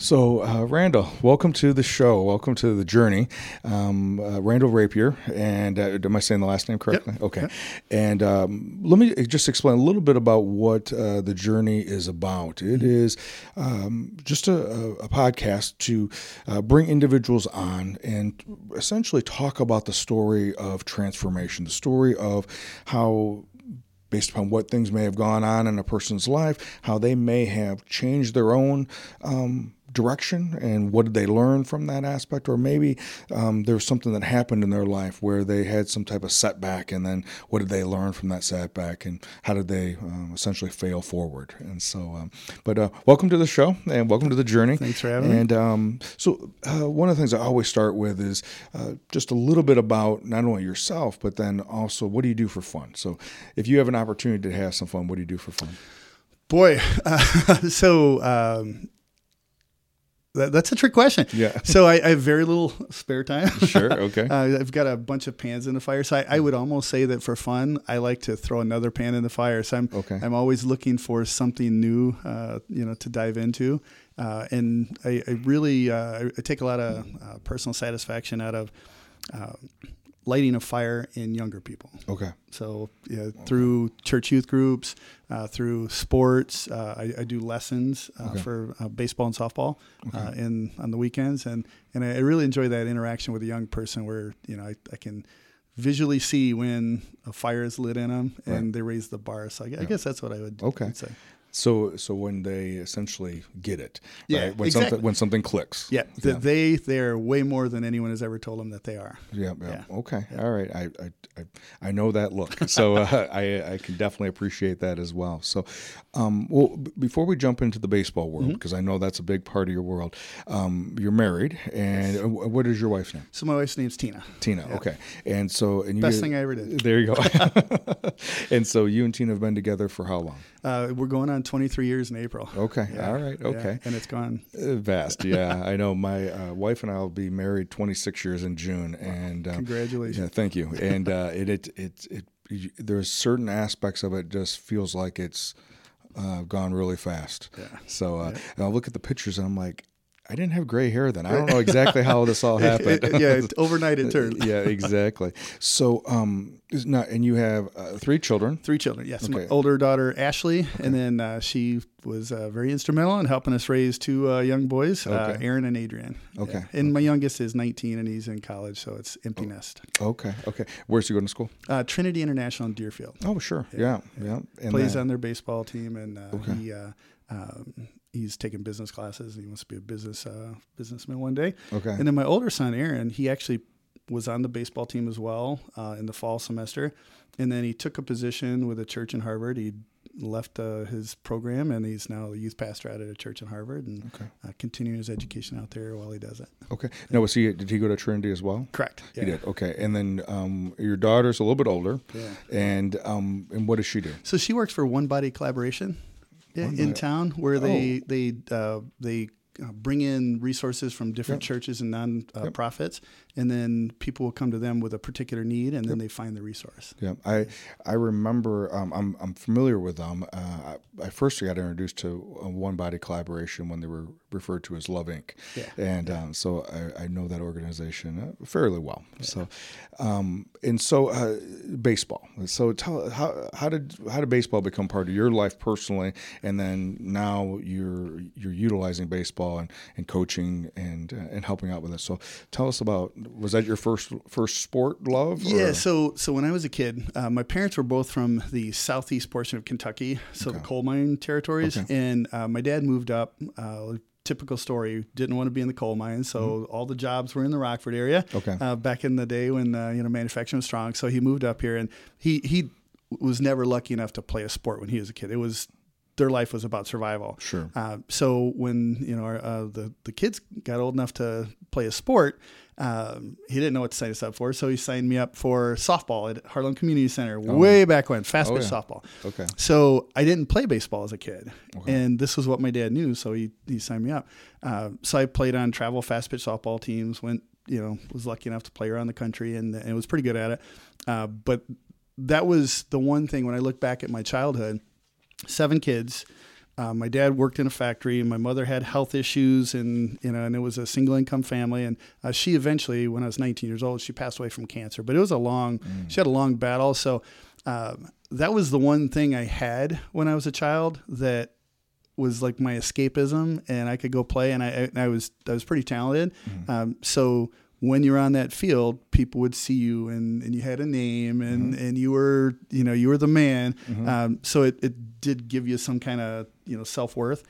So, uh, Randall, welcome to the show. Welcome to the journey. Um, uh, Randall Rapier, and uh, am I saying the last name correctly? Yep. Okay. Yep. And um, let me just explain a little bit about what uh, the journey is about. It is um, just a, a, a podcast to uh, bring individuals on and essentially talk about the story of transformation, the story of how based upon what things may have gone on in a person's life, how they may have changed their own um, direction and what did they learn from that aspect? Or maybe um, there was something that happened in their life where they had some type of setback and then what did they learn from that setback and how did they um, essentially fail forward? And so um, but uh, welcome to the show and welcome to the journey. Thanks for having me. and um, so uh, one of the things i always start with is uh, just a little bit about not only yourself but then also what do you do for fun? So if you have an opportunity to have some fun what do you do for fun? Boy, uh, so um, that, that's a trick question. Yeah. So I, I have very little spare time. Sure, okay. uh, I've got a bunch of pans in the fire, so I, I would almost say that for fun, I like to throw another pan in the fire. So I'm Okay. I'm always looking for something new, uh, you know, to dive into. Uh, and I, I really uh, I, take a lot of uh, personal satisfaction out of uh, lighting a fire in younger people. okay So yeah, through church youth groups, uh, through sports, uh, I, I do lessons uh, Okay. for uh, baseball and softball uh, in on the weekends, and and I really enjoy that interaction with a young person where you know I, I can visually see when a fire is lit in them and Right. they raise the bar. So I, gu- I guess that's what I would, Okay. would say. So, so when they essentially get it, Yeah, right? when exactly. something when something clicks, Yeah, th- they they are way more than anyone has ever told them that they are. yeah, yeah. Yeah. Okay, all right. I, I, I, I know that look, so uh, I, I can definitely appreciate that as well. So, um, well, b- before we jump into the baseball Mm-hmm. world, because I know that's a big part of your world, um, you're married, and wh- what is your wife's name? So my wife's name's Tina. Tina. Okay, and so and you Best thing I ever did. There you go. and so you and Tina have been together for how long? Uh, we're going on 23 years in April. Okay, Yeah, all right, yeah, okay. and it's gone. Uh, Vast, yeah. I know. My uh, wife and I will be married 26 years in June, and uh, Congratulations. yeah, thank you. And uh, it, it, it, it, there's certain aspects of it just feels like it's uh, gone really fast. Yeah. So, uh, and I look at the pictures and I'm like, I didn't have gray hair then. I don't know exactly how this all happened. yeah, overnight it turned. yeah, exactly. So, um, not, and you have uh, three children. Three children, yes. My older daughter Ashley, and then uh, she was uh, very instrumental in helping us raise two uh, young boys, uh, Okay. Aaron and Adrian. Okay. Yeah. And my youngest is 19 and he's in college, so it's empty nest. Okay, okay. Where's he going to school? Uh, Trinity International in Deerfield Oh, sure. Yeah, yeah. And plays then- on their baseball team, and uh, Okay. he. Uh, um, He's taking business classes. and He wants to be a business uh, businessman one day. Okay. And then my older son, Aaron, he actually was on the baseball team as well uh, in the fall semester. And then he took a position with a church in Harvard. He left uh, his program and he's now a youth pastor out at a church in Harvard and Okay. uh, continuing his education out there while he does it. Okay. Now, was he? Did he go to Trinity as well? Correct. He did. Okay. And then um, your daughter's a little bit older. Yeah. And um, and what does she do? So she works for One Body Collaboration yeah, in town, where they they uh, they uh, bring in resources from different Yep. churches and non uh, Yep. And then people will come to them with a particular need, and then they find the resource. Yeah, I I remember. Um, I'm I'm familiar with them. Uh, I, I first got introduced to uh, One Body Collaboration when they were referred to as Love Inc. Yeah. And Um, so I, I know that organization uh, fairly well. So, um, and so uh, baseball. So tell how how did how did baseball become part of your life personally, and then now you're you're utilizing baseball and, and coaching and uh, and helping out with it. So tell us about was that your first first sport love? Yeah, so so when I was a kid, uh, my parents were both from the southeast portion of Kentucky, so the coal mine territories, Okay. and uh, my dad moved up. Uh, typical story, didn't want to be in the coal mines, so all the jobs were in the Rockford area. Mm-hmm. Okay. uh, back in the day when uh, you know manufacturing was strong, so he moved up here, and he he was never lucky enough to play a sport when he was a kid. It was their life was about survival. Sure. Uh, so when you know our, uh, the the kids got old enough to play a sport, um, he didn't know what to sign us up for. So he signed me up for softball at Harlem Community Center way back when, fast Oh, pitch yeah. softball. Okay. So I didn't play baseball as a kid, and this was what my dad knew, so he he signed me up. Uh, so I played on travel fast pitch softball teams. Went, you know, was lucky enough to play around the country, and, and was pretty good at it. Uh, but that was the one thing when I look back at my childhood, seven kids. Uh, my dad worked in a factory, and my mother had health issues, and you know, and it was a single income family. And uh, she eventually, when I was 19 years old, she passed away from cancer. But it was a long, mm. she had a long battle. So um, that was the one thing I had when I was a child that was like my escapism, and I could go play, and I, and I was I was pretty talented. Mm. Um, so when you're on that field, people would see you and, and you had a name and, mm-hmm. and you were, you know, you were the man. Mm-hmm. Um, so it, it did give you some kind of, you know, self worth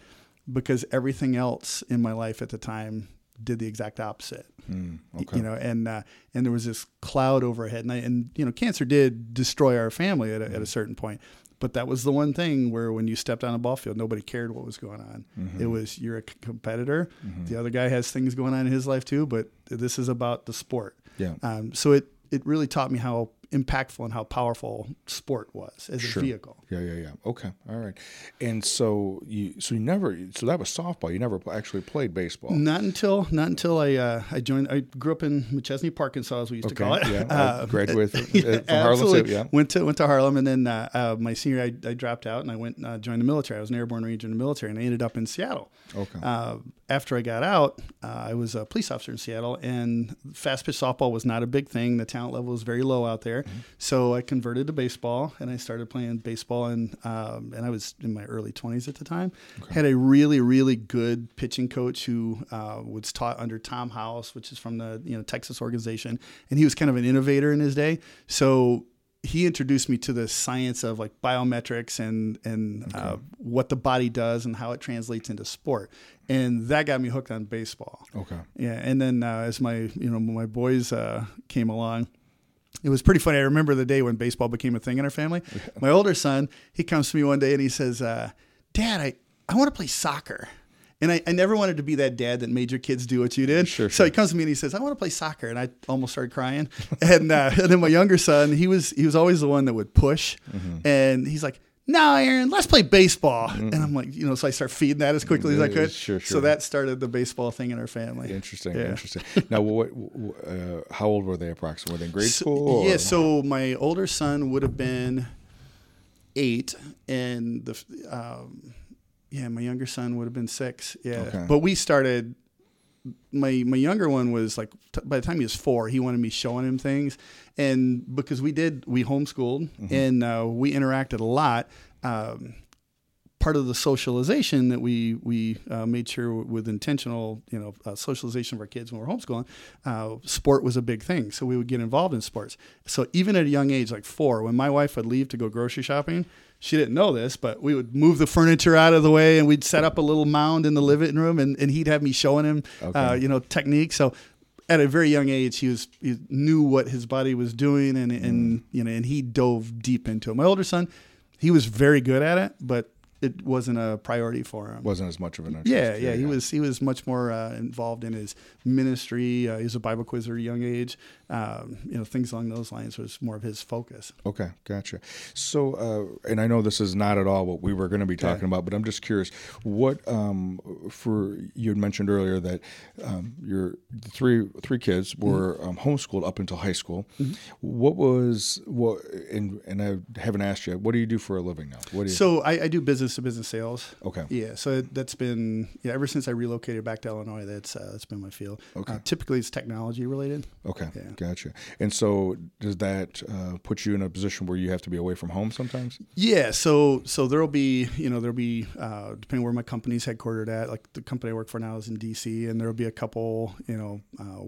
because everything else in my life at the time did the exact opposite. Mm, okay. You know, and uh, and there was this cloud overhead, and I, and you know, cancer did destroy our family at a, mm. at a mm-hmm. certain point. But that was the one thing where when you stepped on a ball field, nobody cared what was going on. Mm-hmm. It was you're a competitor. Mm-hmm. The other guy has things going on in his life too, but this is about the sport. Yeah. Um, so it it really taught me how impactful and how powerful sport was as sure. a vehicle. Yeah, yeah, yeah. Okay, all right. And so you, so you never, so that was softball. You never actually played baseball. Not until, not until I, uh, I joined. I grew up in Machesney, Arkansas, as we used okay, to call it. Yeah, uh, graduated from, yeah, from Harlem. Too, yeah, went to went to Harlem, and then uh, uh my senior, I, I, dropped out and I went uh, joined the military. I was an airborne ranger in the military, and I ended up in Seattle. Okay. Uh, after I got out, I was a police officer in Seattle, and fast pitch softball was not a big thing. The talent level was very low out there, mm-hmm. so I converted to baseball, and I started playing baseball, and um, and I was in my early 20s at the time. Okay. Had a really really good pitching coach who uh, was taught under Tom House, which is from the you know Texas organization, and he was kind of an innovator in his day. So he introduced me to the science of like biometrics and and okay. uh, what the body does and how it translates into sport, and that got me hooked on baseball. Okay. Yeah, and then uh, as my you know my boys uh, came along, it was pretty funny. I remember the day when baseball became a thing in our family. My older son, he comes to me one day and he says, uh, "Dad, I I want to play soccer." And I, I never wanted to be that dad that made your kids do what you did. Sure, so he comes to me and he says, "I want to play soccer," and I almost started crying. and, uh, and then my younger son, he was he was always the one that would push, mm-hmm. and he's like, "No, Aaron, let's play baseball." Mm-hmm. And I'm like, you know, so I start feeding that as quickly as I could. Sure, sure. So that started the baseball thing in our family. Interesting, yeah. interesting. now, what, uh, how old were they approximately? Were they in grade so, school? Yeah, so my older son would have been eight, and the um, yeah, my younger son would have been six. Yeah, okay. but we started. My my younger one was like t- by the time he was four, he wanted me showing him things, and because we did we homeschooled mm-hmm. and uh, we interacted a lot. Um, part of the socialization that we we uh, made sure with intentional you know uh, socialization of our kids when we are homeschooling uh, sport was a big thing so we would get involved in sports so even at a young age like four when my wife would leave to go grocery shopping she didn't know this, but we would move the furniture out of the way and we'd set up a little mound in the living room and, and he'd have me showing him, okay. uh, you know, techniques. So at a very young age, he was he knew what his body was doing and, and mm. you know, and he dove deep into it. My older son, he was very good at it, but it wasn't a priority for him. Wasn't as much of an interest. Yeah, yeah, yeah. He was he was much more uh, involved in his ministry. Uh, he was a Bible quizzer at a young age. Um, you know, things along those lines was more of his focus. Okay, gotcha. So, uh, and I know this is not at all what we were going to be talking about, but I'm just curious. What um, for you had mentioned earlier that um, your three three kids mm-hmm. were mm-hmm. homeschooled up until high school. Mm-hmm. What was what? And and I haven't asked you. What do you do for a living now? What do you? So I, I do business business to business sales. Okay. Yeah. So that's been yeah ever since I relocated back to Illinois. That's uh, that's been my field. Okay. Uh, typically, it's technology related. Okay. Yeah. Gotcha. And so does that uh, put you in a position where you have to be away from home sometimes? Yeah. So so there'll be you know there'll be uh, depending where my company's headquartered at. Like the company I work for now is in D.C. and there'll be a couple you know uh,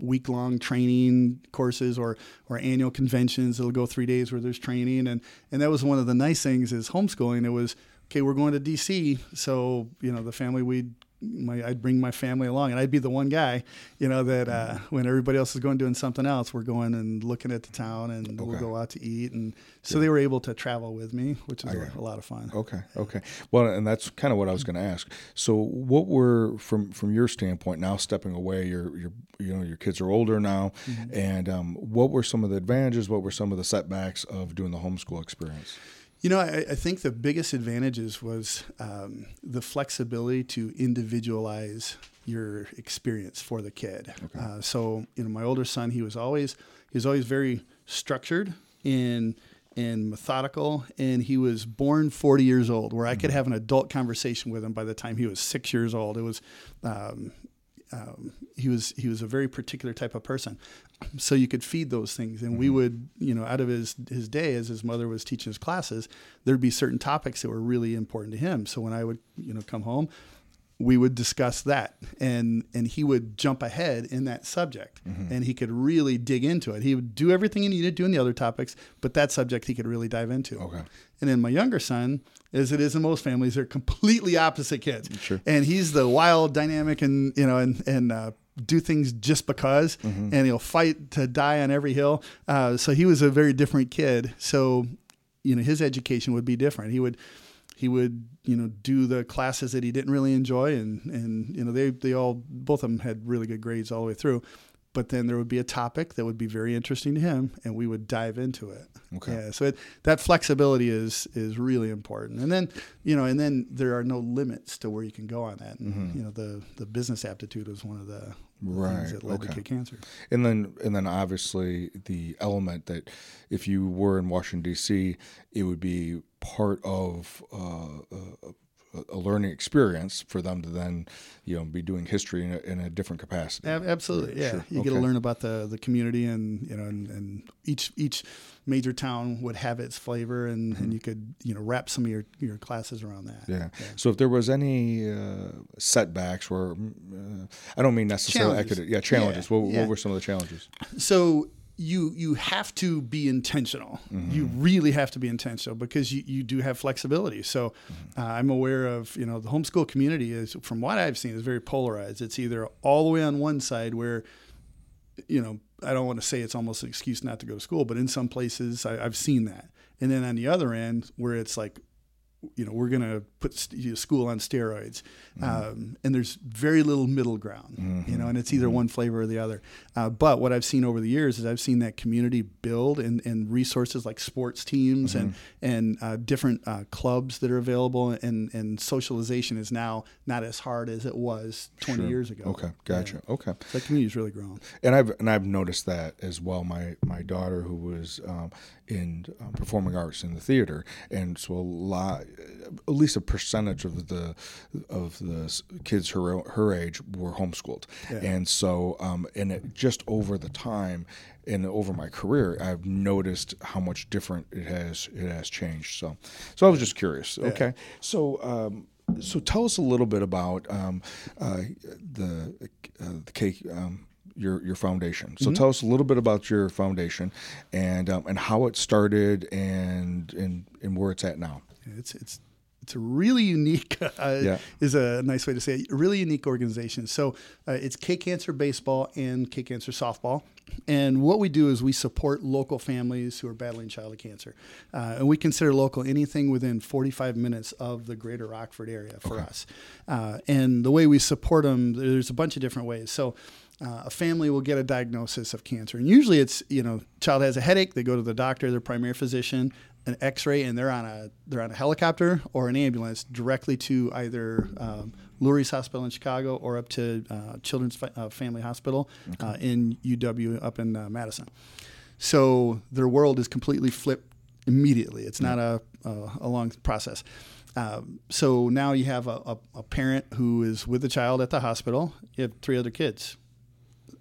week long training courses or or annual conventions that'll go three days where there's training and and that was one of the nice things is homeschooling it was okay, we're going to DC. So, you know, the family, we'd, my, I'd bring my family along and I'd be the one guy, you know, that uh, when everybody else is going doing something else, we're going and looking at the town and okay. we'll go out to eat. And so they were able to travel with me, which is a, a, lot of fun. Okay. Okay. Well, and that's kind of what I was going to ask. So what were, from, from your standpoint now stepping away, your, your, you know, your kids are older now. Mm-hmm. And um, what were some of the advantages? What were some of the setbacks of doing the homeschool experience? You know, I, I think the biggest advantages was um, the flexibility to individualize your experience for the kid. Okay. Uh, so, you know, my older son, he was always he was always very structured and and methodical. And he was born 40 years old, where I could have an adult conversation with him by the time he was six years old. It was, um, um, he was he was a very particular type of person. So you could feed those things, and we would, you know, out of his his day as his mother was teaching his classes, there'd be certain topics that were really important to him. So when I would, you know, come home, we would discuss that. And and he would jump ahead in that subject and he could really dig into it. He would do everything he needed to do in the other topics but that subject he could really dive into. Okay. and then my younger son as it is in most families they're completely opposite kids. Sure. and he's the wild dynamic and you know and and uh, do things just because and he'll fight to die on every hill. Uh, so he was a very different kid. So you know his education would be different. He would he would you know do the classes that he didn't really enjoy and and you know they they all both of them had really good grades all the way through. But then there would be a topic that would be very interesting to him and we would dive into it. Okay. yeah so it, that flexibility is is really important. And then you know and then there are no limits to where you can go on that. And mm-hmm. you know the the business aptitude was one of the Right, things that led to K Cancer. And then, and then, obviously, the element that if you were in Washington D.C., it would be part of uh, a, a learning experience for them to then, you know, be doing history in a, in a different capacity. Ab- Absolutely, yeah. Sure. You get to learn about the the community, and you know, and, and each each major town would have its flavor, and, and you could you know wrap some of your your classes around that. Mm-hmm. Yeah. So if there was any uh, setbacks, or uh, I don't mean necessarily Challenges. academic, yeah, challenges. Yeah, What, yeah. what were some of the challenges? So you you have to be intentional. You really have to be intentional because you, you do have flexibility. So uh, I'm aware of you know the homeschool community is from what I've seen is very polarized. It's either all the way on one side where you know I don't want to say it's almost an excuse not to go to school, but in some places I, I've seen that. And then on the other end where it's like you know we're going to put st- school on steroids um, and there's very little middle ground you know and it's either one flavor or the other. Uh, but what i've seen over the years is i've seen that community build and, and resources like sports teams and and uh, different uh, clubs that are available and and socialization is now not as hard as it was 20 Sure. years ago. Okay, gotcha. Okay. so that community's really grown. And I've and I've noticed that as well. My my daughter, who was um, in um, performing arts in the theater, and so a lot, at least a percentage of the of the kids her her age were homeschooled, and so um, and it just over the time. And over my career, I've noticed how much different it has it has changed. So, so I was just curious. Okay, so um, so tell us a little bit about um, uh, the uh, the cake. Um, your your foundation. So tell us a little bit about your foundation and um, and how it started and and and where it's at now. It's it's it's a really unique uh, Yeah. is a nice way to say it. A really unique organization. So uh, it's K Cancer baseball and K Cancer softball. And what we do is we support local families who are battling childhood cancer, uh, and we consider local anything within 45 minutes of the greater Rockford area for us. Uh, and the way we support them, there's a bunch of different ways. So uh, a family will get a diagnosis of cancer, and usually it's you know child has a headache, they go to the doctor, their primary physician, an X-ray, and they're on a they're on a helicopter or an ambulance directly to either um, Lurie's Hospital in Chicago or up to uh, Children's uh, Family Hospital uh, in UW up in uh, Madison. So their world is completely flipped immediately. It's not a, a, a long process. Um, so now you have a, a, a parent who is with the child at the hospital. You have three other kids.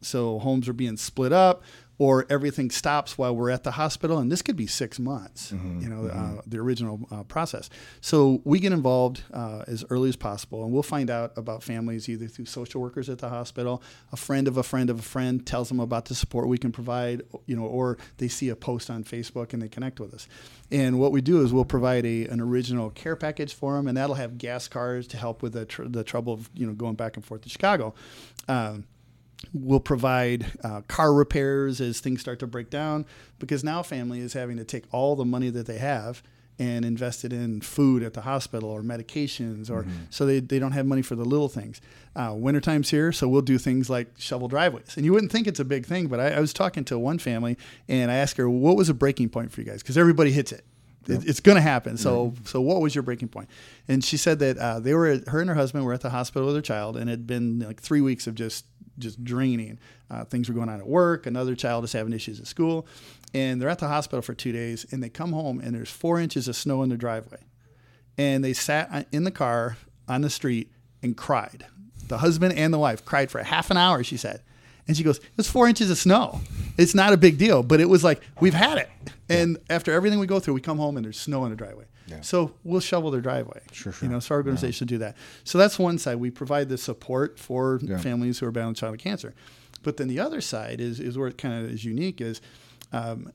So homes are being split up, or everything stops while we're at the hospital, and this could be six months. You know, uh, the original uh, process. So we get involved uh, as early as possible, and we'll find out about families either through social workers at the hospital, a friend of a friend of a friend tells them about the support we can provide, you know, or they see a post on Facebook and they connect with us. And what we do is we'll provide a an original care package for them, and that'll have gas cards to help with the tr- the trouble of you know going back and forth to Chicago. Um, We'll provide uh, car repairs as things start to break down because now family is having to take all the money that they have and invest it in food at the hospital or medications or so they, they don't have money for the little things. Uh, wintertime's here, so we'll do things like shovel driveways. And you wouldn't think it's a big thing, but I, I was talking to one family and I asked her, what was a breaking point for you guys? Because everybody hits it. It- It's going to happen. So, so what was your breaking point? And she said that uh, they were, her and her husband were at the hospital with their child, and it had been like three weeks of just just draining. Uh, things were going on at work. Another child is having issues at school, and they're at the hospital for two days. And they come home and there's four inches of snow in the driveway, and they sat in the car on the street and cried. The husband and the wife cried for half an hour. She said. And she goes, It's four inches of snow. It's not a big deal. But it was like, we've had it. And after everything we go through, we come home and there's snow in the driveway. Yeah. So we'll shovel their driveway. Sure, sure. You know, so our organization yeah. do that. So that's one side. We provide the support for yeah. families who are battling childhood cancer. But then the other side is, is where it kind of is unique is um,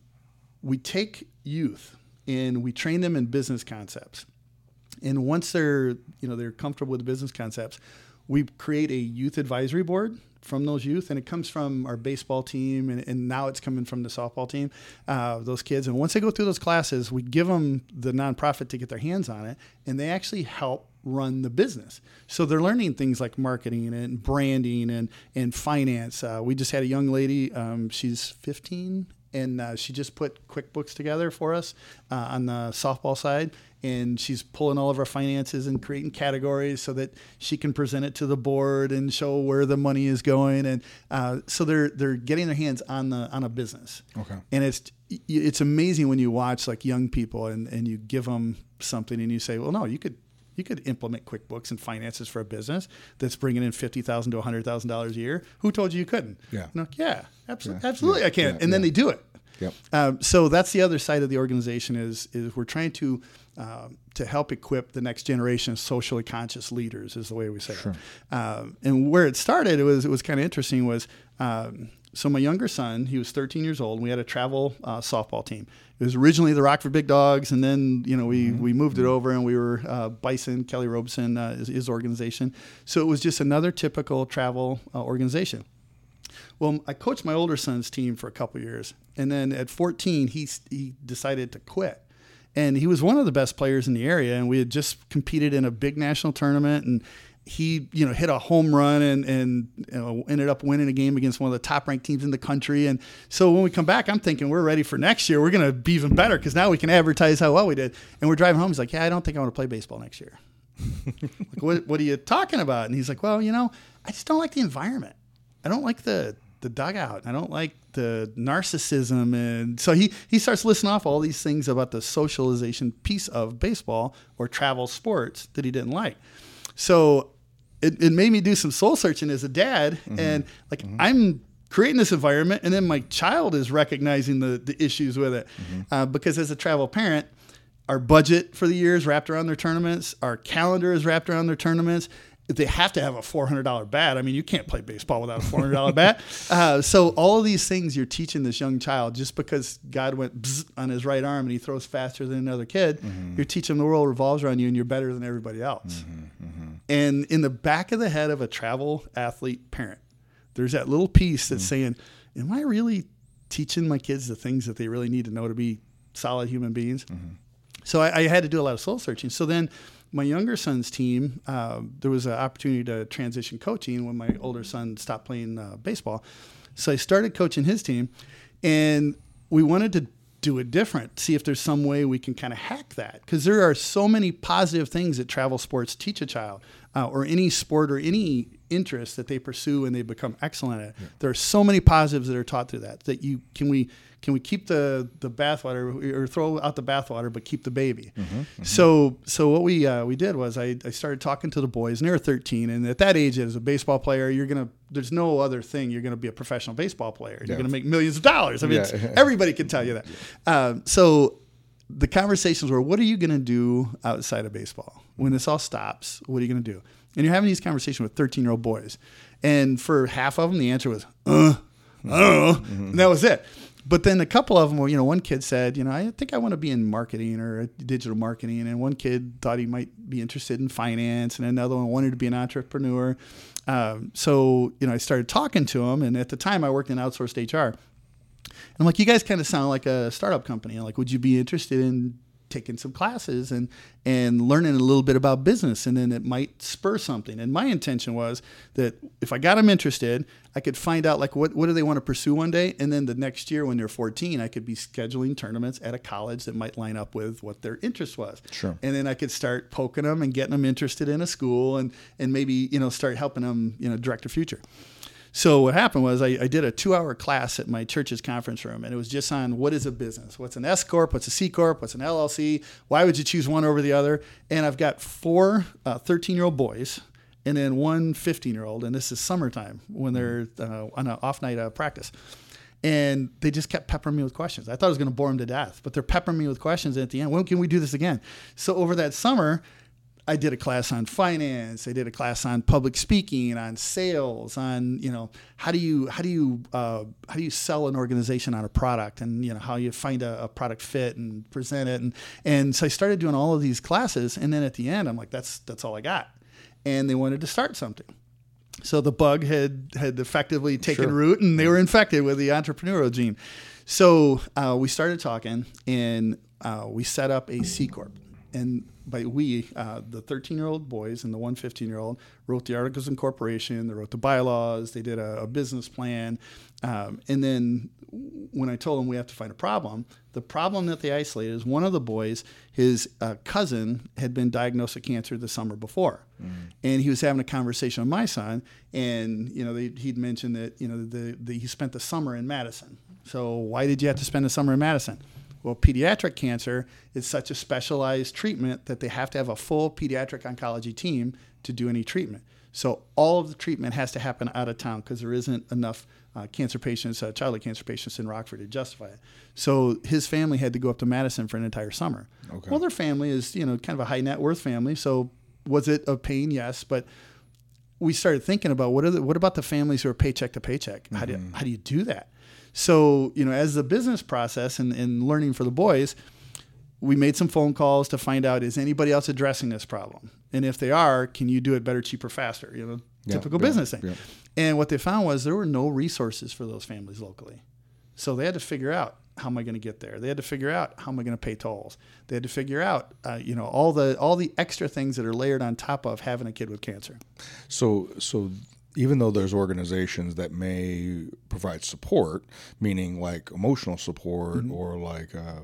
we take youth and we train them in business concepts. And once they're, you know, they're comfortable with the business concepts, we create a youth advisory board from those youth, and it comes from our baseball team, and, and now it's coming from the softball team. Uh, those kids, and once they go through those classes, we give them the nonprofit to get their hands on it, and they actually help run the business. So they're learning things like marketing and branding and and finance. Uh, we just had a young lady. Um, she's 15 and uh, she just put QuickBooks together for us uh, on the softball side. And she's pulling all of our finances and creating categories so that she can present it to the board and show where the money is going. And uh, so they're they're getting their hands on the on a business. Okay. And it's it's amazing when you watch like young people and and you give them something and you say, well, no, you could you could implement QuickBooks and finances for a business that's bringing in fifty thousand to hundred thousand dollars a year. Who told you you couldn't? Yeah, yeah, absolutely, yeah. absolutely, I can. Yeah. and then they do it. Yep. Um, so that's the other side of the organization is is we're trying to um, to help equip the next generation of socially conscious leaders is the way we say sure. it. Um, and where it started, it was it was kind of interesting. Was um, so my younger son, he was 13 years old. And we had a travel uh, softball team. It was originally the Rockford Big Dogs, and then you know we mm-hmm. we moved it over, and we were uh, Bison Kelly Robeson, uh, his, his, organization. So it was just another typical travel uh, organization. Well, I coached my older son's team for a couple years, and then at 14, he he decided to quit and he was one of the best players in the area and we had just competed in a big national tournament and he you know hit a home run and and you know, ended up winning a game against one of the top ranked teams in the country. And so when we come back, I'm thinking we're ready for next year. We're going to be even better because now we can advertise how well we did. And we're driving home. He's like, "Yeah, I don't think I want to play baseball next year." like, what, what are you talking about? And he's like, "Well, you know, I just don't like the environment. I don't like the the dugout. I don't like the narcissism." And so he he starts listing off all these things about the socialization piece of baseball or travel sports that he didn't like. So it, it made me do some soul searching as a dad mm-hmm. and like mm-hmm. i'm creating this environment and then my child is recognizing the, the issues with it mm-hmm. uh, because as a travel parent our budget for the year is wrapped around their tournaments our calendar is wrapped around their tournaments they have to have a $400 bat. I mean, you can't play baseball without a $400 bat. Uh, so all of these things you're teaching this young child just because God went on his right arm and he throws faster than another kid, mm-hmm. you're teaching the world revolves around you and you're better than everybody else. Mm-hmm, mm-hmm. And in the back of the head of a travel athlete parent, there's that little piece that's mm-hmm. saying, am I really teaching my kids the things that they really need to know to be solid human beings? Mm-hmm. So I, I had to do a lot of soul searching. So then my younger son's team, uh, there was an opportunity to transition coaching when my older son stopped playing uh, baseball. So I started coaching his team, and we wanted to do it different, see if there's some way we can kind of hack that. Because there are so many positive things that travel sports teach a child, uh, or any sport or any interest that they pursue and they become excellent at. Yeah. There are so many positives that are taught through that. That you can we can we keep the the bathwater or throw out the bathwater but keep the baby mm-hmm, mm-hmm. so so what we uh, we did was I, I started talking to the boys and they were 13 and at that age as a baseball player you're gonna there's no other thing you're gonna be a professional baseball player you're gonna make millions of dollars i mean yeah. everybody can tell you that um, so the conversations were what are you gonna do outside of baseball when this all stops what are you gonna do and you're having these conversations with 13 year old boys and for half of them the answer was uh I don't know. Mm-hmm. And that was it but then a couple of them were, you know, one kid said, you know, I think I want to be in marketing or digital marketing. And one kid thought he might be interested in finance. And another one wanted to be an entrepreneur. Um, so, you know, I started talking to him. And at the time I worked in outsourced HR. And I'm like, you guys kind of sound like a startup company. Like, would you be interested in taking some classes and and learning a little bit about business and then it might spur something. And my intention was that if i got them interested i could find out like what, what do they want to pursue one day? And then the next year when they're 14 i could be scheduling tournaments at a college that might line up with what their interest was. Sure. And then i could start poking them and getting them interested in a school and and maybe you know start helping them you know direct their future So what happened was I, I did a two-hour class at my church's conference room, and it was just on what is a business, what's an S corp, what's a C corp, what's an LLC, why would you choose one over the other? And I've got four 13-year-old uh, boys and then one 15 year old, and this is summertime when they're uh, on an off night uh, practice. And they just kept peppering me with questions. I thought I was going to bore them to death, but they're peppering me with questions. And at the end, when can we do this again? So over that summer, I did a class on finance. I did a class on public speaking, on sales, on you know how do you how do you uh, how do you sell an organization on a product, and you know how you find a, a, product fit and present it, and and so I started doing all of these classes, and then at the end, I'm like, that's that's all I got and they wanted to start something. So the bug had had effectively taken sure. root, and they were infected with the entrepreneurial gene. So uh, we started talking, and uh, we set up a C corp. And by we, uh, the 13 year old boys and the one 15 year old wrote the articles of incorporation, they wrote the bylaws, they did a, a business plan. Um, and then when I told them we have to find a problem, the problem that they isolated is one of the boys, his uh, cousin, had been diagnosed with cancer the summer before, mm. and he was having a conversation with my son, and you know they, he'd mentioned that you know the, the, he spent the summer in Madison. So why did you have to spend the summer in Madison? Well, pediatric cancer is such a specialized treatment that they have to have a full pediatric oncology team to do any treatment. So all of the treatment has to happen out of town because there isn't enough uh, cancer patients, uh, childhood cancer patients in Rockford to justify it. So his family had to go up to Madison for an entire summer. Okay. Well, their family is you know kind of a high net worth family, so was it a pain? Yes, but we started thinking about what are the, what about the families who are paycheck to paycheck? Mm-hmm. How do you, mm-hmm. how do you do that? So you know, as the business process and, and learning for the boys, we made some phone calls to find out is anybody else addressing this problem, and if they are, can you do it better, cheaper, faster? You know, yeah, typical yeah, business thing. Yeah. And what they found was there were no resources for those families locally. So they had to figure out how am I going to get there. They had to figure out how am I going to pay tolls. They had to figure out, uh, you know, all the all the extra things that are layered on top of having a kid with cancer. So so even though there's organizations that may provide support, meaning like emotional support mm-hmm. or like. Uh,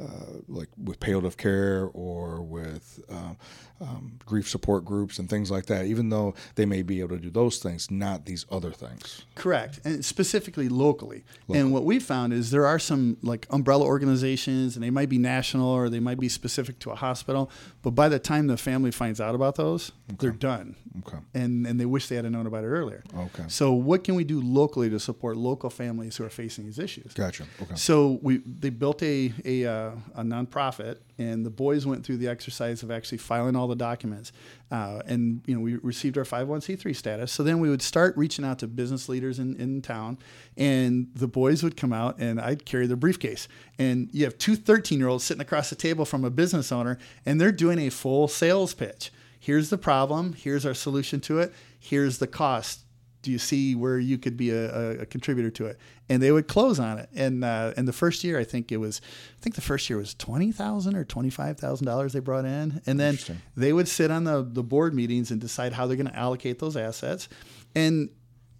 uh, like with palliative care or with uh, um, grief support groups and things like that, even though they may be able to do those things, not these other things. Correct, and specifically locally. locally. And what we found is there are some like umbrella organizations, and they might be national or they might be specific to a hospital. But by the time the family finds out about those, okay. they're done. Okay. And and they wish they had known about it earlier. Okay. So what can we do locally to support local families who are facing these issues? Gotcha. Okay. So we they built a a, uh, a nonprofit and the boys went through the exercise of actually filing all the documents. Uh, and you know, we received our 501c3 status. So then we would start reaching out to business leaders in, in town, and the boys would come out, and I'd carry their briefcase. And you have two 13 year olds sitting across the table from a business owner, and they're doing a full sales pitch. Here's the problem. Here's our solution to it. Here's the cost do you see where you could be a, a, contributor to it? And they would close on it. And uh, and the first year, I think it was, I think the first year was twenty thousand or twenty five thousand dollars they brought in, and then they would sit on the the board meetings and decide how they're going to allocate those assets. And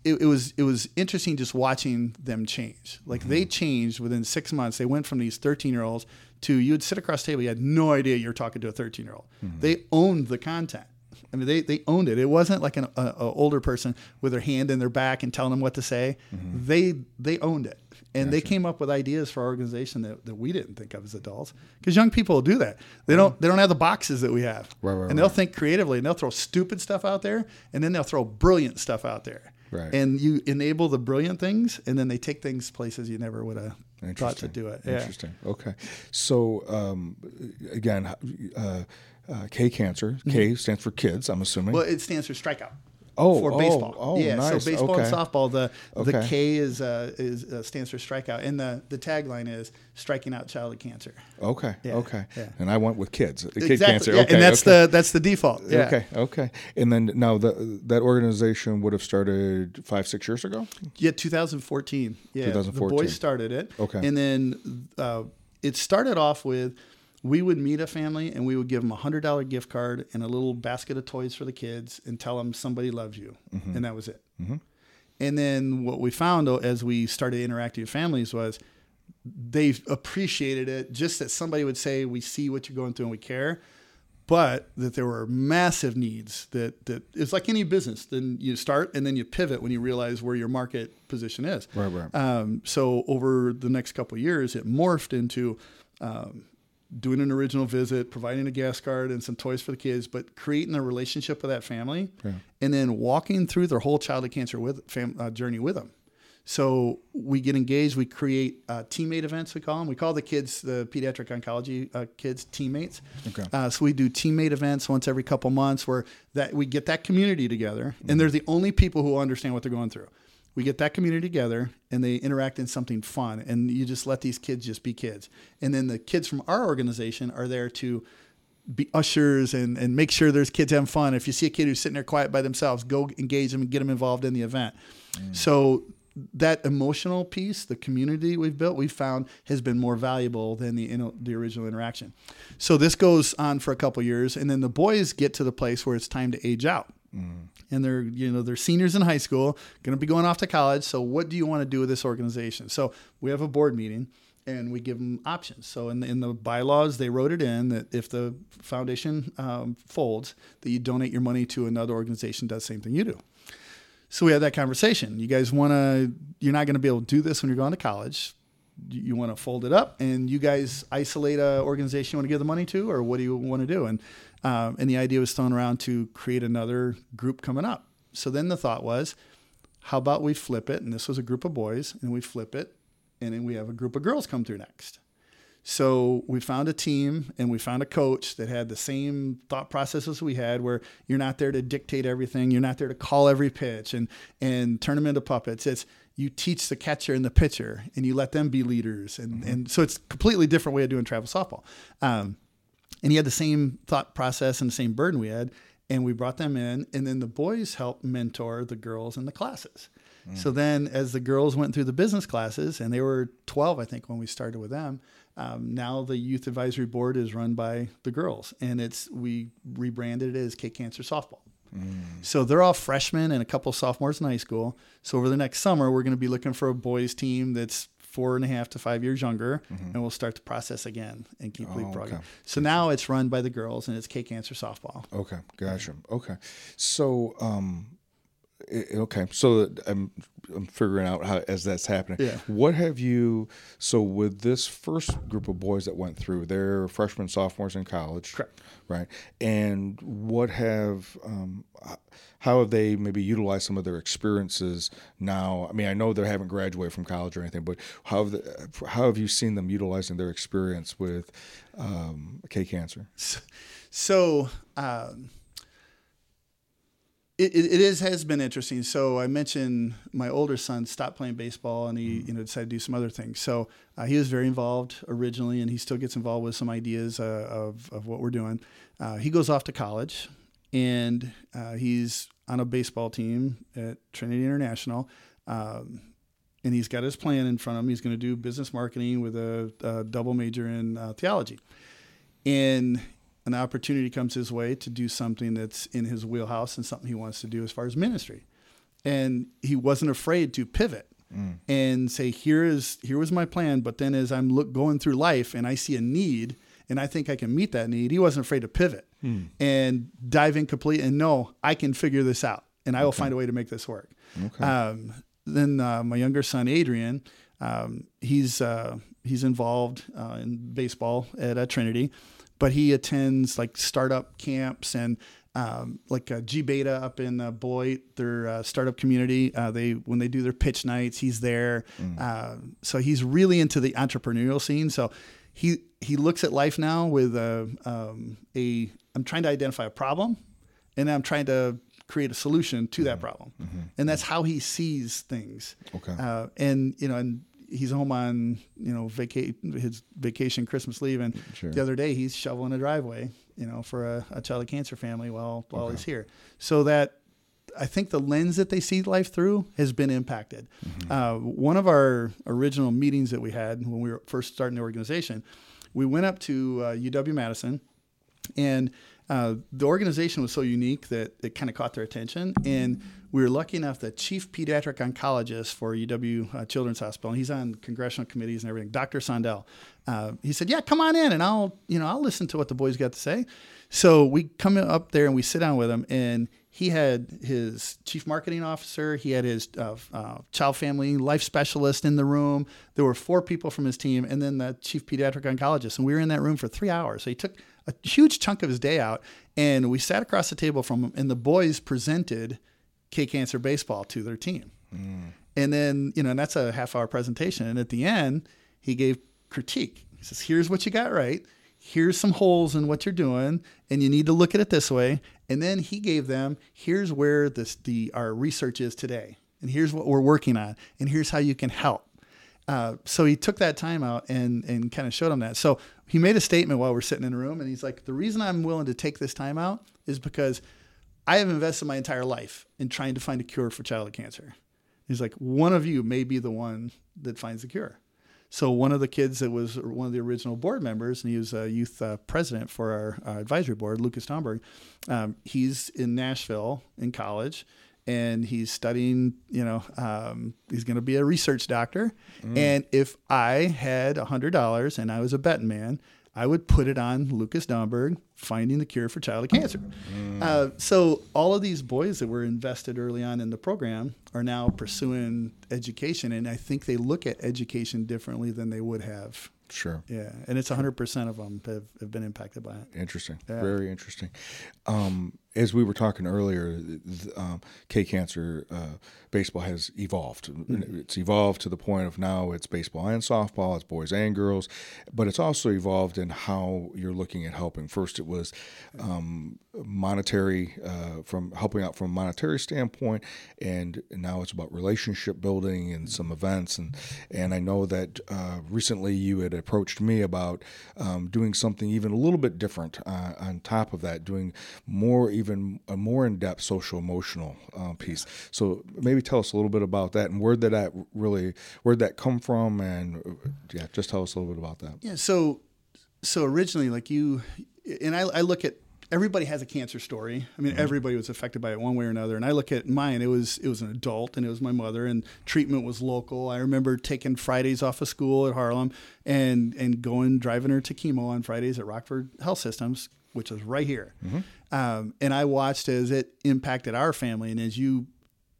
it, it, was it was interesting just watching them change. Like mm-hmm. they changed within six months. They went from these thirteen year olds to you would sit across the table, you had no idea you're talking to a thirteen year old. Mm-hmm. They owned the content I mean, they, they owned it. It wasn't like an a, a older person with their hand in their back and telling them what to say. Mm-hmm. They they owned it, and gotcha. they came up with ideas for our organization that, that we didn't think of as adults. Because young people do that. They don't they don't have the boxes that we have, right, right, and they'll right. think creatively, and they'll throw stupid stuff out there, and then they'll throw brilliant stuff out there. Right. And you enable the brilliant things, and then they take things places you never would have thought to do it. Yeah. Interesting. Okay. So um, again. Uh, uh, K Cancer. K mm-hmm. stands for kids. I'm assuming. Well, it stands for strikeout. Oh, for oh, baseball. Oh, yeah. Nice. So baseball okay. and softball, the okay. the K is uh, is uh, stands for strikeout, and the the tagline is striking out childhood cancer. Okay. Yeah. Okay. Yeah. And I went with kids. Kid exactly. cancer. Yeah. Okay. And that's okay. the that's the default. Yeah. Okay. Okay. And then now the that organization would have started five six years ago. Yeah, 2014. Yeah. 2014. The boys started it. Okay. And then uh, it started off with we would meet a family and we would give them a hundred dollar gift card and a little basket of toys for the kids and tell them somebody loves you, mm-hmm. and that was it. Mm-hmm. And then what we found as we started interacting with families was they appreciated it just that somebody would say, "We see what you're going through and we care." but that there were massive needs that that it's like any business then you start and then you pivot when you realize where your market position is Right, right. um, so over the next couple of years it morphed into um, doing an original visit providing a gas card and some toys for the kids but creating a relationship with that family Yeah. and then walking through their whole childhood cancer with fam, uh, journey with them so we get engaged. We create uh, teammate events. We call them. We call the kids, the pediatric oncology uh, kids, teammates. Okay. Uh, so we do teammate events once every couple months, where that we get that community together, and they're the only people who understand what they're going through. We get that community together, and they interact in something fun, and you just let these kids just be kids. And then the kids from our organization are there to be ushers and, and make sure there's kids having fun. If you see a kid who's sitting there quiet by themselves, go engage them and get them involved in the event. Mm. So that emotional piece, the community we've built, we've found has been more valuable than the you the original interaction. So this goes on for a couple years, and then the boys get to the place where it's time to age out. Mm. And they're you know they're seniors in high school, going to be going off to college. So what do you want to do with this organization? So we have a board meeting and we give them options. So in the, in the bylaws, they wrote it in that if the foundation um, folds, that you donate your money to another organization does the same thing you do. So we had that conversation. You guys want to? You're not going to be able to do this when you're going to college. You, want to fold it up, and you guys isolate a organization you want to give the money to, or what do you want to do? And um, and the idea was thrown around to create another group coming up. So then the thought was, how about we flip it? And this was a group of boys, and we flip it, and then we have a group of girls come through next. So we found a team and we found a coach that had the same thought processes we had, where you're not there to dictate everything, you're not there to call every pitch and and turn them into puppets. It's you teach the catcher and the pitcher, and you let them be leaders, and and so it's a completely different way of doing travel softball. Um, and he had the same thought process and the same burden we had, and we brought them in, and then the boys helped mentor the girls in the classes. So then, as the girls went through the business classes, and they were 12, I think, when we started with them. Um, now the youth advisory board is run by the girls, and it's we rebranded it as K Cancer Softball. So they're all freshmen and a couple sophomores in high school. So over the next summer, we're going to be looking for a boys team that's four and a half to five years younger, and we'll start the process again and keep Oh, leapfrogging. okay. So now it's run by the girls, and it's K Cancer Softball. Okay, gotcha. Okay, so um, okay, so I'm I'm figuring out how as that's happening. Yeah. What have you? So with this first group of boys that went through, they're freshmen, sophomores in college, Correct. Right. And what have um, how have they maybe utilized some of their experiences now? I mean, I know they haven't graduated from college or anything, but how have the, how have you seen them utilizing their experience with um, K cancer? So um, it, it is has been interesting. So I mentioned my older son stopped playing baseball and he you know decided to do some other things. So uh, he was very involved originally, and he still gets involved with some ideas uh, of of what we're doing. Uh, he goes off to college, and uh, he's on a baseball team at Trinity International. Um, and he's got his plan in front of him. He's going to do business marketing with a, a double major in uh, theology and an opportunity comes his way to do something that's in his wheelhouse and something he wants to do as far as ministry. And he wasn't afraid to pivot and say here is here was my plan but then as i'm look going through life and i see a need and i think i can meet that need he wasn't afraid to pivot and dive in complete and no i can figure this out and i will find a way to make this work. Okay. um, then uh, my younger son Adrian, um, he's uh, he's involved uh, in baseball at uh, Trinity, but he attends like startup camps and um, like uh, gBETA up in uh, Beloit, their uh, startup community. Uh, they when they do their pitch nights, he's there. Uh, so he's really into the entrepreneurial scene. So he he looks at life now with a, um, a I'm trying to identify a problem, and I'm trying to create a solution to that problem, and that's how he sees things. Okay. Uh, and you know, and he's home on you know vaca- his vacation Christmas leave, and Sure. the other day he's shoveling a driveway, you know, for a, a child of cancer family while while he's here. So that I think the lens that they see life through has been impacted. Uh, one of our original meetings that we had when we were first starting the organization, we went up to uh, UW Madison, and uh, the organization was so unique that it kind of caught their attention. And we were lucky enough that chief pediatric oncologist for UW uh, Children's Hospital, and he's on congressional committees and everything, Dr. Sondel. Uh, he said, "Yeah, come on in, and I'll you know I'll listen to what the boys got to say." So we come up there and we sit down with him, and he had his chief marketing officer, he had his uh, uh, child family life specialist in the room. There were four people from his team, and then the chief pediatric oncologist. And we were in that room for three hours. So he took a huge chunk of his day out, and we sat across the table from him, and the boys presented K Cancer baseball to their team. Mm. And then, you know, and that's a half hour presentation. And at the end, he gave critique. He says, Here's what you got right here's some holes in what you're doing and you need to look at it this way and then he gave them here's where this the our research is today and here's what we're working on and here's how you can help uh, so he took that time out and and kind of showed them that so he made a statement while we're sitting in a room and he's like the reason i'm willing to take this time out is because i have invested my entire life in trying to find a cure for childhood cancer he's like one of you may be the one that finds the cure so one of the kids that was one of the original board members, and he was a youth uh, president for our uh, advisory board, Lucas Tomberg. Um, he's in Nashville in college, and he's studying. You know, um, he's going to be a research doctor. Mm. And if I had a hundred dollars and I was a betting man, I would put it on Lucas Domberg finding the cure for childhood cancer. Mm. Uh, so all of these boys that were invested early on in the program are now pursuing education, and I think they look at education differently than they would have. Sure. Yeah, and it's 100% of them have, have been impacted by it. Interesting. Yeah. Very interesting. Um, as we were talking earlier, um, K Cancer uh, baseball has evolved. Mm-hmm. It's evolved to the point of now it's baseball and softball, it's boys and girls, but it's also evolved in how you're looking at helping. First, it was um, monetary, uh, from helping out from a monetary standpoint, and now it's about relationship building and some events. And and I know that uh, recently you had approached me about um, doing something even a little bit different uh, on top of that, doing more even a more in-depth social emotional uh, piece. So maybe tell us a little bit about that and where did that really where that come from and uh, yeah, just tell us a little bit about that. Yeah. So so originally, like you and I, I look at everybody has a cancer story. I mean, mm-hmm. everybody was affected by it one way or another. And I look at mine; it was it was an adult, and it was my mother, and treatment was local. I remember taking Fridays off of school at Harlem and and going driving her to chemo on Fridays at Rockford Health Systems, which was right here. Mm-hmm. Um, and I watched as it impacted our family. And as you,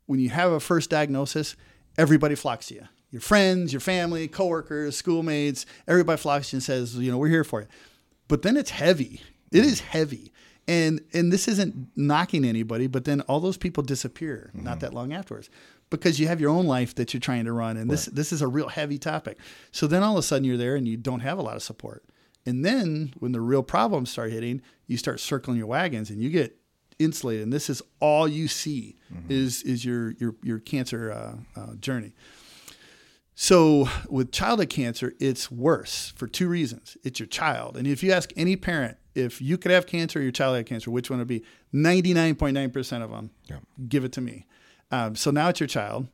when you have a first diagnosis, everybody flocks to you. Your friends, your family, coworkers, schoolmates, everybody flocks to you and says, you know, we're here for you. But then it's heavy. It is heavy. And and this isn't knocking anybody, but then all those people disappear mm-hmm. not that long afterwards because you have your own life that you're trying to run and right. this this is a real heavy topic. So then all of a sudden you're there and you don't have a lot of support. And then when the real problems start hitting, you start circling your wagons and you get insulated. And this is all you see mm-hmm. is is your your your cancer uh, uh, journey. So with childhood cancer, it's worse for two reasons. It's your child, and if you ask any parent if you could have cancer or your child had cancer, which one would be? Ninety nine point nine percent of them yeah. give it to me. Um, so now it's your child.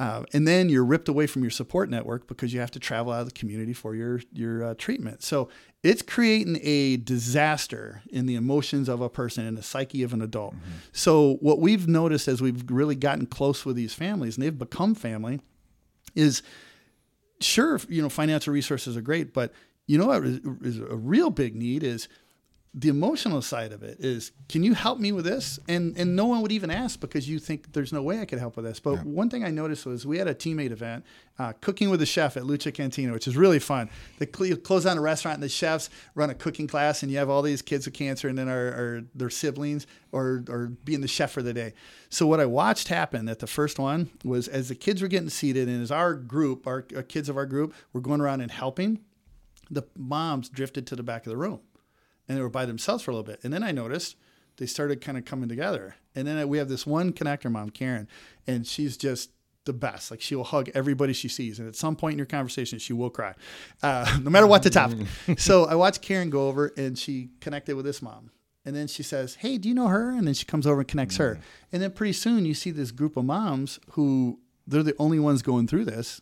Uh, and then you're ripped away from your support network because you have to travel out of the community for your your uh, treatment. So it's creating a disaster in the emotions of a person and the psyche of an adult. Mm-hmm. So what we've noticed as we've really gotten close with these families and they've become family is sure you know financial resources are great, but you know what is a real big need is the emotional side of it is can you help me with this? And and no one would even ask because you think there's no way i could help with this. But yeah. one thing i noticed was we had a teammate event uh, cooking with the chef at lucha cantina which is really fun. They cl- close down a restaurant and the chefs run a cooking class and you have all these kids with cancer and then our, our their siblings or or being the chef for the day. So what i watched happen at the first one was as the kids were getting seated and as our group our, our kids of our group were going around and helping the moms drifted to the back of the room and they were by themselves for a little bit. And then I noticed they started kind of coming together. And then we have this one connector mom, Karen, and she's just the best. Like she will hug everybody she sees, and at some point in your conversation, she will cry, uh, no matter what the topic. so I watched Karen go over, and she connected with this mom, and then she says, "Hey, do you know her?" And then she comes over and connects mm-hmm. her, and then pretty soon you see this group of moms who they're the only ones going through this,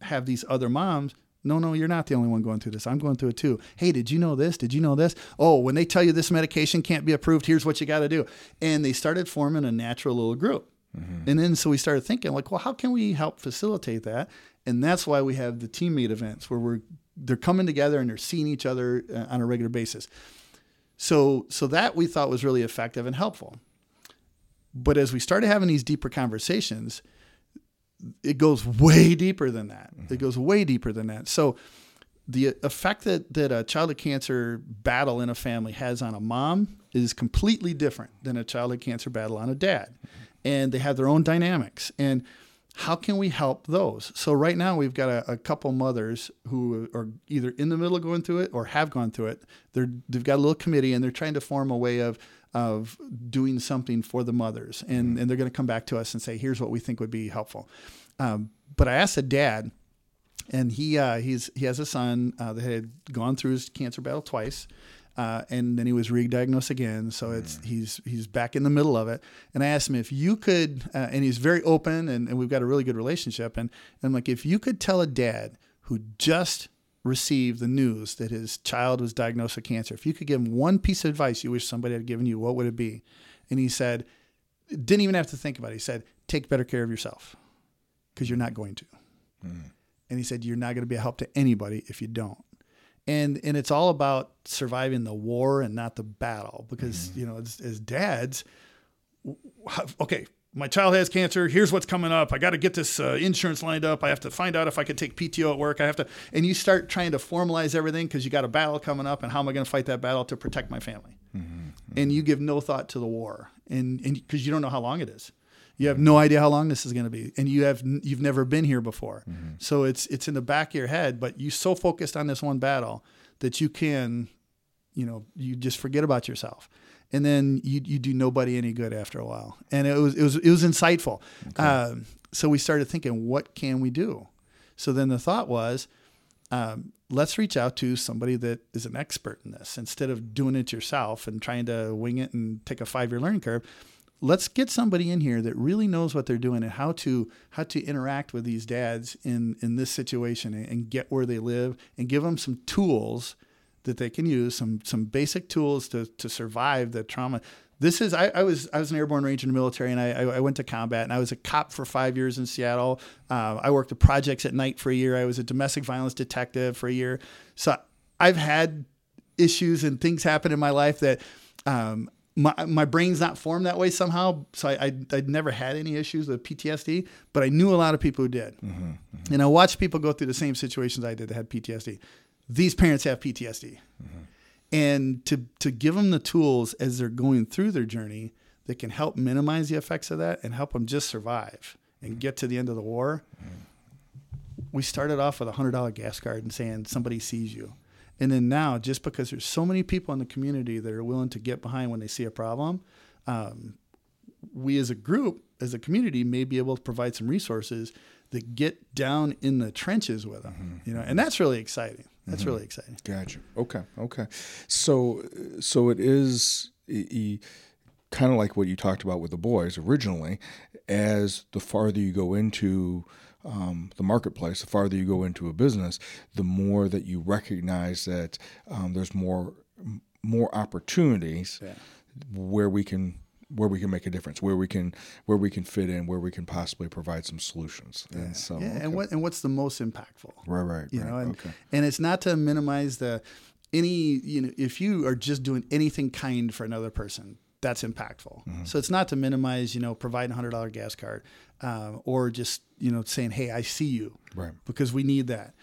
have these other moms no, no, you're not the only one going through this. I'm going through it too. Hey, did you know this? Did you know this? Oh, when they tell you this medication can't be approved, here's what you got to do. And they started forming a natural little group. And then so we started thinking like, well, how can we help facilitate that? And that's why we have the teammate events where we're they're coming together and they're seeing each other uh, on a regular basis. So so that we thought was really effective and helpful. But as we started having these deeper conversations, it goes way deeper than that. It mm-hmm. goes way deeper than that. So the effect that, that a childhood cancer battle in a family has on a mom is completely different than a childhood cancer battle on a dad. Mm-hmm. And they have their own dynamics. And how can we help those? So right now we've got a, a couple mothers who are either in the middle of going through it or have gone through it. They're, they've got a little committee and they're trying to form a way of of doing something for the mothers. And, and they're going to come back to us and say, here's what we think would be helpful. Um, but I asked a dad, and he uh, he's he has a son uh, that had gone through his cancer battle twice, uh, and then he was re-diagnosed again. So it's he's he's back in the middle of it. And I asked him if you could, uh, and he's very open, and, and we've got a really good relationship. And, and I'm like, if you could tell a dad who just received the news that his child was diagnosed with cancer, if you could give him one piece of advice you wish somebody had given you, what would it be? And he said, didn't even have to think about it. He said, take better care of yourself because you're not going to. And he said, you're not going to be a help to anybody if you don't. And, and it's all about surviving the war and not the battle because, mm-hmm. you know, as, as dads, okay, my child has cancer. Here's what's coming up. I got to get this uh, insurance lined up. I have to find out if I can take PTO at work. I have to, and you start trying to formalize everything because you got a battle coming up, and how am I going to fight that battle to protect my family? And you give no thought to the war, and and because you don't know how long it is, you have no idea how long this is going to be, and you have you've never been here before, so it's it's in the back of your head. But you so focused on this one battle that you can, you know, you just forget about yourself and then you, you do nobody any good after a while. And it was it was it was insightful. Um, so we started thinking, what can we do? So then the thought was, um, let's reach out to somebody that is an expert in this instead of doing it yourself and trying to wing it and take a five year learning curve. Let's get somebody in here that really knows what they're doing and how to how to interact with these dads in in this situation and, and get where they live and give them some tools that they can use some some basic tools to to survive the trauma. This is I, I was I was an airborne ranger in the military and I, I I went to combat and I was a cop for five years in Seattle. Uh, I worked at projects at night for a year. I was a domestic violence detective for a year. So I've had issues and things happen in my life that um, my, my brain's not formed that way somehow. So I, I, I'd never had any issues with PTSD, but I knew a lot of people who did. And I watched people go through the same situations I did that had PTSD. These parents have PTSD. And to, to give them the tools as they're going through their journey that can help minimize the effects of that and help them just survive and get to the end of the war. We started off with a hundred dollar gas card and saying somebody sees you. And then now, just because there's so many people in the community that are willing to get behind when they see a problem, um, we as a group, as a community, may be able to provide some resources that get down in the trenches with them. You know, and that's really exciting. That's really exciting. Gotcha. Okay. Okay. So, so it is kind of like what you talked about with the boys originally. As the farther you go into um, the marketplace, the farther you go into a business, the more that you recognize that um, there's more more opportunities where we can where we can make a difference, where we can where we can fit in, where we can possibly provide some solutions. And so, Yeah, okay. and what and what's the most impactful? right, right, you right. know and, okay. and it's not to minimize the any you know if you are just doing anything kind for another person that's impactful Mm-hmm. so it's not to minimize you know providing a hundred dollar gas card um, or just you know saying hey i see you Right. because we need that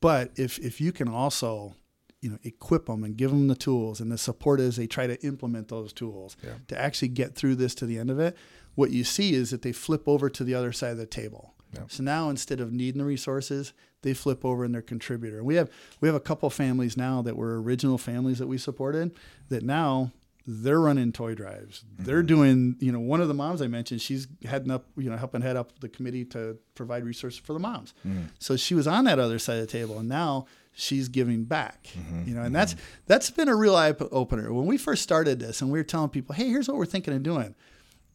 but if if you can also you know equip them and give them the tools and the support as they try to implement those tools Yeah. to actually get through this to the end of it what you see is that they flip over to the other side of the table Yeah. so now instead of needing the resources they flip over and they're contributor we have we have a couple families now that were original families that we supported that now they're running toy drives. They're mm-hmm. doing, you know, one of the moms I mentioned, she's heading up, you know, helping head up the committee to provide resources for the moms. Mm. So she was on that other side of the table, and now she's giving back. Mm-hmm. You know, and mm-hmm. that's that's been a real eye opener. When we first started this, and we were telling people, "Hey, here's what we're thinking of doing,"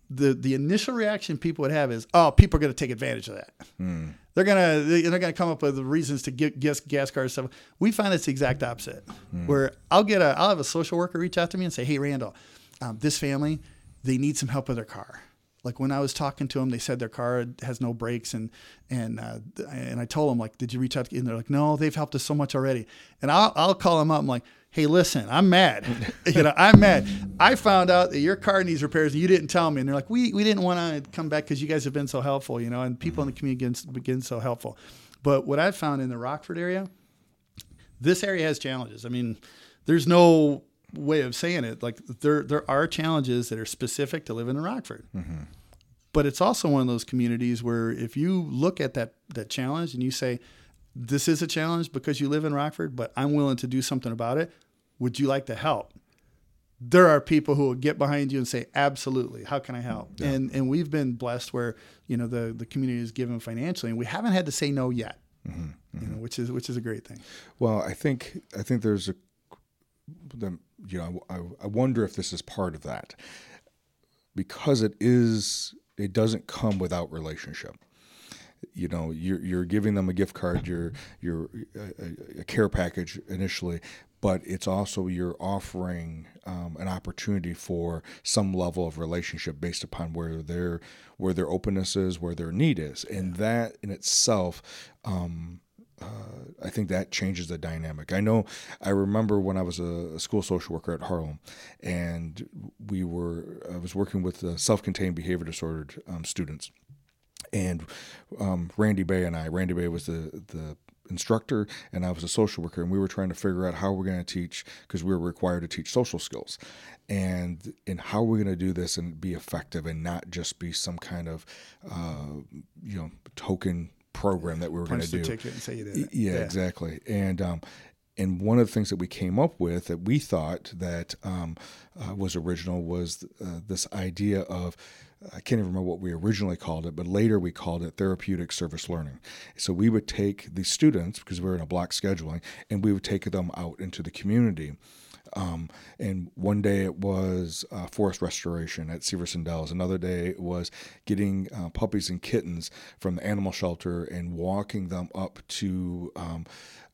the the initial reaction people would have is, "Oh, people are going to take advantage of that." Hmm. They're gonna they're gonna come up with reasons to get gas, gas cars stuff. We find it's the exact opposite. Hmm. Where I'll get a I'll have a social worker reach out to me and say, "Hey, Randall, um, this family they need some help with their car." Like when I was talking to them, they said their car has no brakes, and and uh, and I told them like, did you reach out? And they're like, no, they've helped us so much already. And I'll I'll call them up. I'm like, hey, listen, I'm mad. you know, I'm mad. I found out that your car needs repairs and you didn't tell me. And they're like, we we didn't want to come back because you guys have been so helpful. You know, and people in the community have been so helpful. But what I've found in the Rockford area, this area has challenges. I mean, there's no way of saying it. Like there there are challenges that are specific to living in Rockford. Mm-hmm. But it's also one of those communities where if you look at that that challenge and you say, "This is a challenge because you live in Rockford, but I'm willing to do something about it. Would you like to help?" There are people who will get behind you and say, "Absolutely, how can I help?" Yeah. And and we've been blessed where you know the the community is given financially, and we haven't had to say no yet. Mm-hmm. Mm-hmm. You know, which is which is a great thing. Well, I think I think there's a the you know I, I wonder if this is part of that. Because it is it doesn't come without relationship. You know you're, you're giving them a gift card you're you're a, a care package initially but it's also you're offering um, an opportunity for some level of relationship based upon where their where their openness is where their need is. And that in itself um, uh, I think that changes the dynamic. I know, I remember when I was a, a, school social worker at Harlem, and we were, I was working with uh, self-contained behavior disordered um, students, and um, Randy Bay and I, Randy Bay was the the instructor, and I was a social worker, and we were trying to figure out how we're going to teach because we were required to teach social skills, and and how we're going to do this and be effective and not just be some kind of uh, you know token program that we were going to do. Ticket and say you did it. Yeah, yeah. exactly. And um, and one of the things that we came up with that we thought that um, uh, was original was uh, this idea of I can't even remember what we originally called it, but later we called it therapeutic service learning. So we would take the students because we were in a block scheduling, and we would take them out into the community um, and one day it was uh, forest restoration at Severson Dells. Another day it was getting uh, puppies and kittens from the animal shelter and walking them up to um,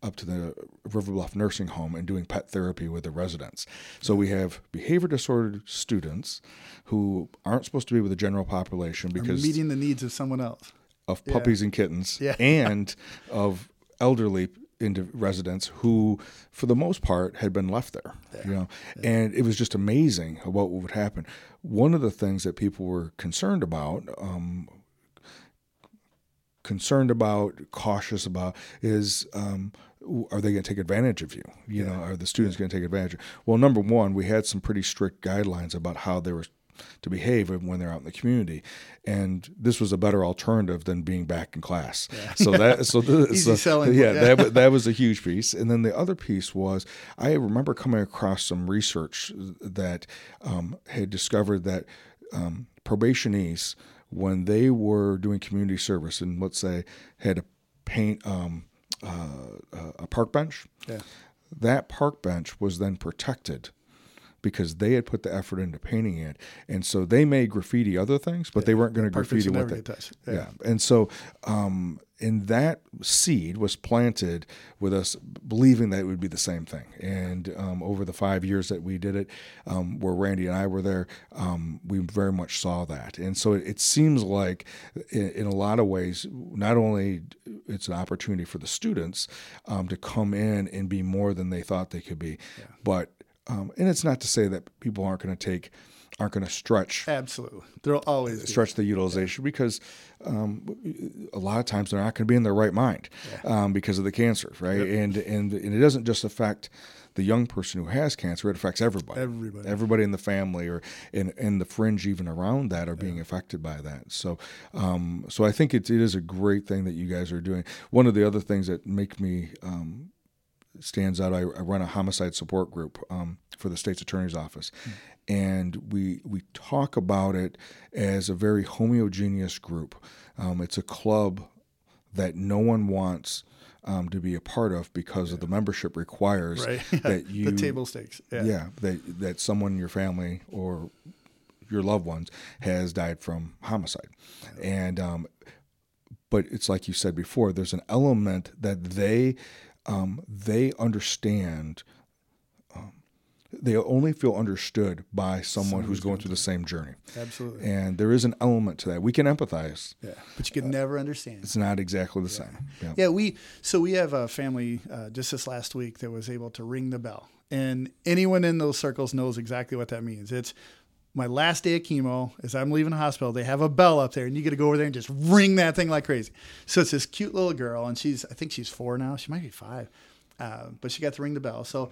up to the River Bluff Nursing Home and doing pet therapy with the residents. So we have behavior disordered students who aren't supposed to be with the general population because Are meeting the needs of someone else of puppies yeah. and kittens yeah. and of elderly into residents who, for the most part, had been left there. You know, yeah. and it was just amazing what would happen. One of the things that people were concerned about, um, concerned about, cautious about, is. Um, are they going to take advantage of you? You yeah. know, are the students going to take advantage? Of, well, number one, we had some pretty strict guidelines about how they were to behave when they're out in the community. And this was a better alternative than being back in class. Yeah. So that so, so selling, yeah, yeah. that that was a huge piece. And then the other piece was I remember coming across some research that um, had discovered that um, probationees when they were doing community service and let's say had to paint um, uh, a park bench. Yeah. That park bench was then protected because they had put the effort into painting it, and so they made graffiti other things, but yeah, they weren't going to graffiti with it. Yeah. yeah. and so um, and that seed was planted with us believing that it would be the same thing. And um, over the five years that we did it, um, where Randy and I were there, um, we very much saw that. And so it, it seems like, in, in, a lot of ways, not only it's an opportunity for the students um, to come in and be more than they thought they could be, yeah. but um, and it's not to say that people aren't going to take, aren't going to stretch. Absolutely, there'll always stretch the utilization because um, a lot of times they're not going to be in their right mind yeah. um, because of the cancer, right? Yep. And, and and it doesn't just affect the young person who has cancer; it affects everybody. Everybody, everybody in the family or in in the fringe even around that are being yeah. affected by that. So, um, so I think it, it is a great thing that you guys are doing. One of the other things that make me um, stands out. I, I run a homicide support group um, for the state's attorney's office, mm. and we we talk about it as a very homogeneous group. Um, it's a club that no one wants. Um, to be a part of because yeah. of the membership requires right. that you the table stakes yeah. yeah that that someone in your family or your loved ones has died from homicide and um, but it's like you said before there's an element that they um, they understand um, they only feel understood by someone who's going through the same journey. Absolutely. And there is an element to that. We can empathize. Yeah, but you can never understand. It's not exactly the same. Yeah. Yeah, we so we have a family uh, just this last week that was able to ring the bell, and anyone in those circles knows exactly what that means. It's my last day of chemo. As I'm leaving the hospital, they have a bell up there, and you get to go over there and just ring that thing like crazy. So it's this cute little girl, and she's I think she's four now. She might be five, uh, but she got to ring the bell. So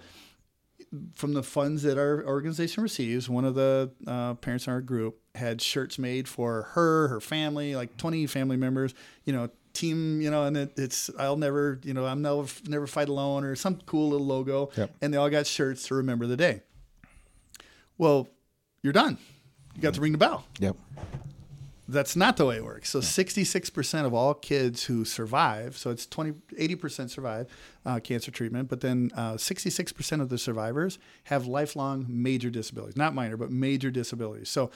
from the funds that our organization receives, one of the uh, parents in our group had shirts made for her, her family, like 20 family members, you know, team, you know, and it, it's, I'll never, you know, I'm never, never fight alone or some cool little logo. Yep. And they all got shirts to remember the day. Well, you're done. You got to ring the bell. Yep. That's not the way it works. So 66% of all kids who survive, so it's 20, 80% survive uh, cancer treatment, but then uh, 66% of the survivors have lifelong major disabilities, not minor, but major disabilities. So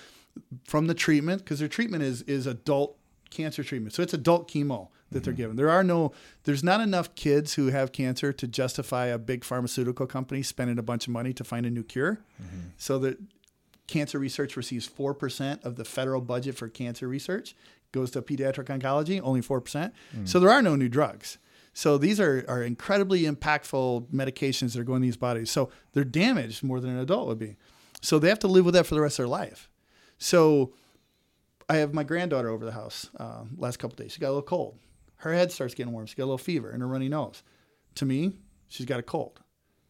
from the treatment, because their treatment is is adult cancer treatment, so it's adult chemo that they're given. There are no, there's not enough kids who have cancer to justify a big pharmaceutical company spending a bunch of money to find a new cure. So that cancer research receives 4% of the federal budget for cancer research goes to pediatric oncology only 4% so there are no new drugs. So these are, are incredibly impactful medications that are going to these bodies. So they're damaged more than an adult would be. So they have to live with that for the rest of their life. So i have my granddaughter over the house uh, last couple days. She got a little cold. Her head starts getting warm. She got a little fever and a runny nose. To me she's got a cold.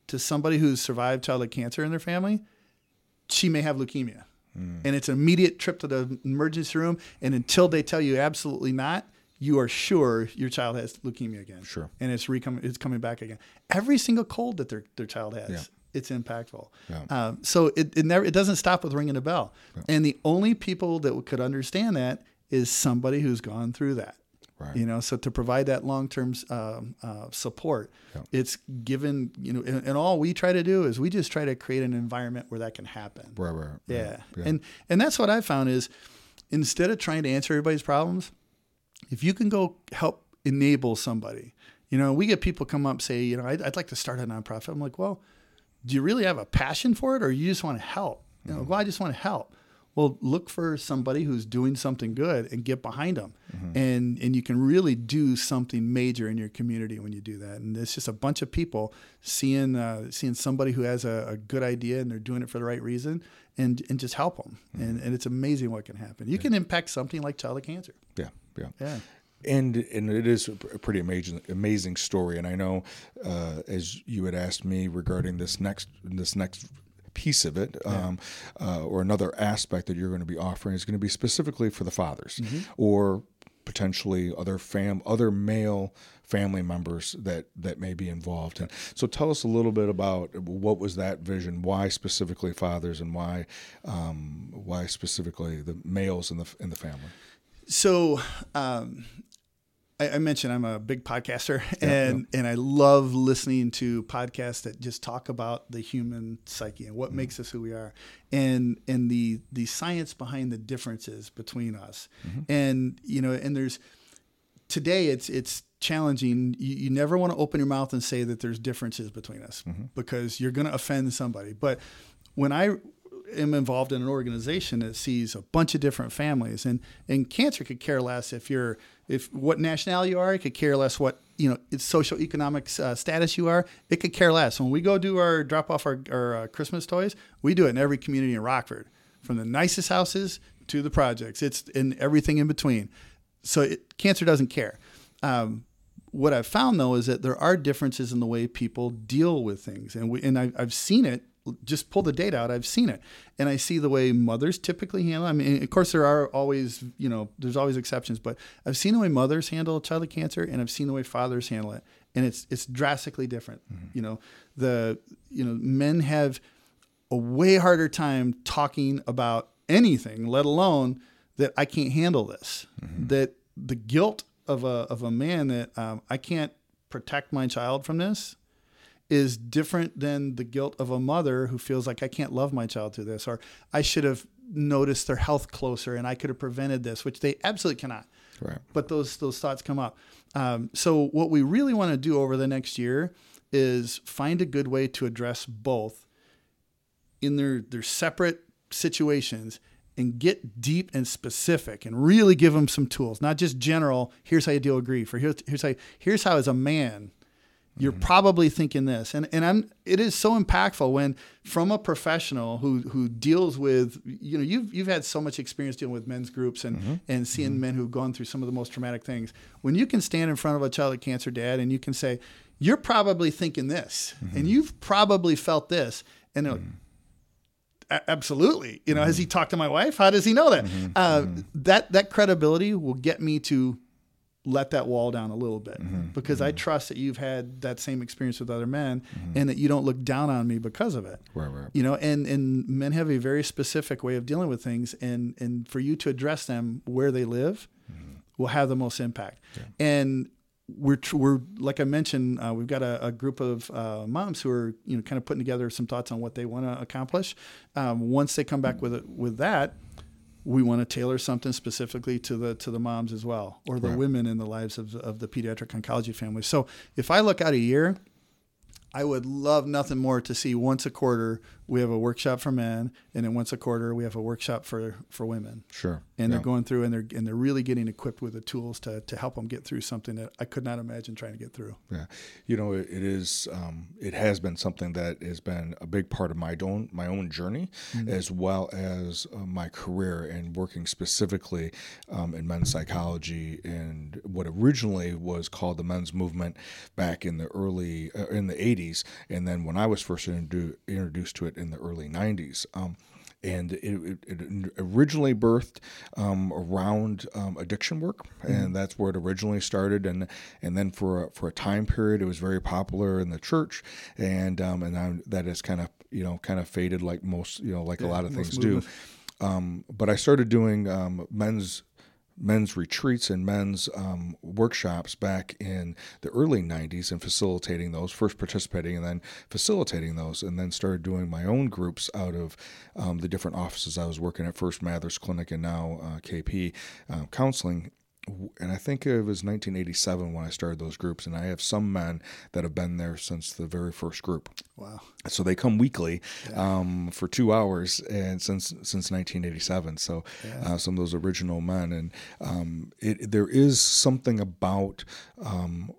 To somebody who's survived childhood cancer in their family she may have leukemia. And it's an immediate trip to the emergency room. And until they tell you absolutely not, you are sure your child has leukemia again. Sure. And it's recoming, it's coming back again. Every single cold that their, their child has, Yeah. it's impactful. Yeah. Um, so it, it never, it doesn't stop with ringing a bell. And the only people that could understand that is somebody who's gone through that. Right. You know, so to provide that long-term um, uh, support, it's given. You know, and, and all we try to do is we just try to create an environment where that can happen. Right, right. right. Yeah. Yeah. And and that's what I found is instead of trying to answer everybody's problems, if you can go help enable somebody, you know, we get people come up say, you know, I'd, I'd like to start a nonprofit. I'm like, well, do you really have a passion for it, or you just want to help? You know, well, I just want to help. Well, look for somebody who's doing something good and get behind them, and and you can really do something major in your community when you do that. And it's just a bunch of people seeing uh, seeing somebody who has a, a good idea and they're doing it for the right reason, and and just help them. And and it's amazing what can happen. You can impact something like childhood cancer. yeah, yeah. Yeah. and and it is a pretty amazing amazing story and i know uh, as you had asked me regarding this next this next piece of it um, uh, or another aspect that you're going to be offering is going to be specifically for the fathers or potentially other fam other male family members that that may be involved and so tell us a little bit about what was that vision why specifically fathers and why um, why specifically the males in the in the family? So, um, I, I mentioned I'm a big podcaster, and and I love listening to podcasts that just talk about the human psyche and what mm-hmm. makes us who we are, and and the the science behind the differences between us, mm-hmm. and you know, and there's today it's it's challenging. You, you never want to open your mouth and say that there's differences between us mm-hmm. because you're going to offend somebody. But when I am involved in an organization that sees a bunch of different families, and and cancer could care less if you're if what nationality you are. It could care less what you know it's social economic uh, status you are. It could care less. When we go do our drop off our, our uh, Christmas toys, we do it in every community in Rockford, from the nicest houses to the projects. It's in everything in between. So it, cancer doesn't care. Um, what I've found though is that there are differences in the way people deal with things, and we and I, I've seen it. Just pull the data out. I've seen it, and I see the way mothers typically handle. I mean, of course, there are always you know there's always exceptions, but I've seen the way mothers handle childhood cancer, and I've seen the way fathers handle it, and it's it's drastically different. You know, the you know men have a way harder time talking about anything, let alone that I can't handle this. That the guilt of a of a man that um, I can't protect my child from this is different than the guilt of a mother who feels like I can't love my child through this, or I should have noticed their health closer and I could have prevented this, which they absolutely cannot. right But those those thoughts come up. Um, so what we really want to do over the next year is find a good way to address both in their their separate situations and get deep and specific and really give them some tools, not just general. Here's how you deal with grief, or here's here's how here's how as a man you're mm-hmm. probably thinking this and and I'm it is so impactful when from a professional who who deals with you know you've you've had so much experience dealing with men's groups and mm-hmm. and seeing mm-hmm. men who've gone through some of the most traumatic things when you can stand in front of a child with cancer dad and you can say you're probably thinking this and mm-hmm. you've probably felt this and mm-hmm. absolutely you know has he mm-hmm. talked to my wife how does he know that uh, that that credibility will get me to let that wall down a little bit mm-hmm, because mm-hmm. I trust that you've had that same experience with other men mm-hmm. and that you don't look down on me because of it. Right, right. You know, and and men have a very specific way of dealing with things and and for you to address them where they live mm-hmm. will have the most impact. Yeah. And we're we're like I mentioned, uh, we've got a, a group of uh, moms who are you know kind of putting together some thoughts on what they want to accomplish. Um, once they come back with it, with that, we want to tailor something specifically to the to the moms as well, or the right. women in the lives of, of the pediatric oncology family. So if I look out a year, I would love nothing more to see once a quarter we have a workshop for men, and then once a quarter we have a workshop for for women. Sure. And yeah. they're going through and they're and they're really getting equipped with the tools to to help them get through something that I could not imagine trying to get through. Yeah, you know, it, it is um, it has been something that has been a big part of my own my own journey, mm-hmm. as well as uh, my career and working specifically um, in men's psychology and what originally was called the men's movement back in the early uh, in the 80s, and then when I was first introduced to it in the early 90s. Um, and it, it, it, originally birthed um, around um, addiction work, and mm-hmm. that's where it originally started. And and then for a, for a time period, it was very popular in the church, and um, and that has kind of you know kind of faded like most you know like yeah, a lot of things do. Um, but I started doing um, men's men's retreats and men's um, workshops back in the early 90s and facilitating those, first participating and then facilitating those, and then started doing my own groups out of um, the different offices. I was working at, first Mathers Clinic and now uh, KP uh, Counseling and I think it was 1987 when I started those groups, and I have some men that have been there since the very first group. Wow! So they come weekly yeah. um, for two hours, and since since 1987. So yeah. uh, some of those original men, and um, it, there is something about um,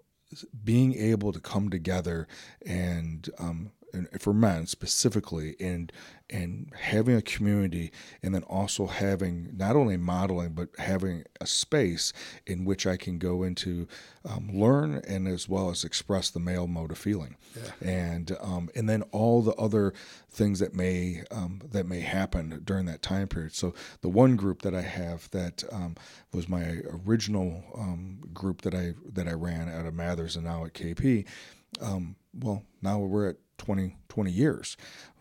being able to come together and um, and for men specifically and and having a community and then also having not only modeling but having a space in which I can go into um, learn and as well as express the male mode of feeling yeah. and um, and then all the other things that may um, that may happen during that time period so the one group that I have that um, was my original um, group that I that I ran out of Mathers and now at KP um, well now we're at 20, 20 years.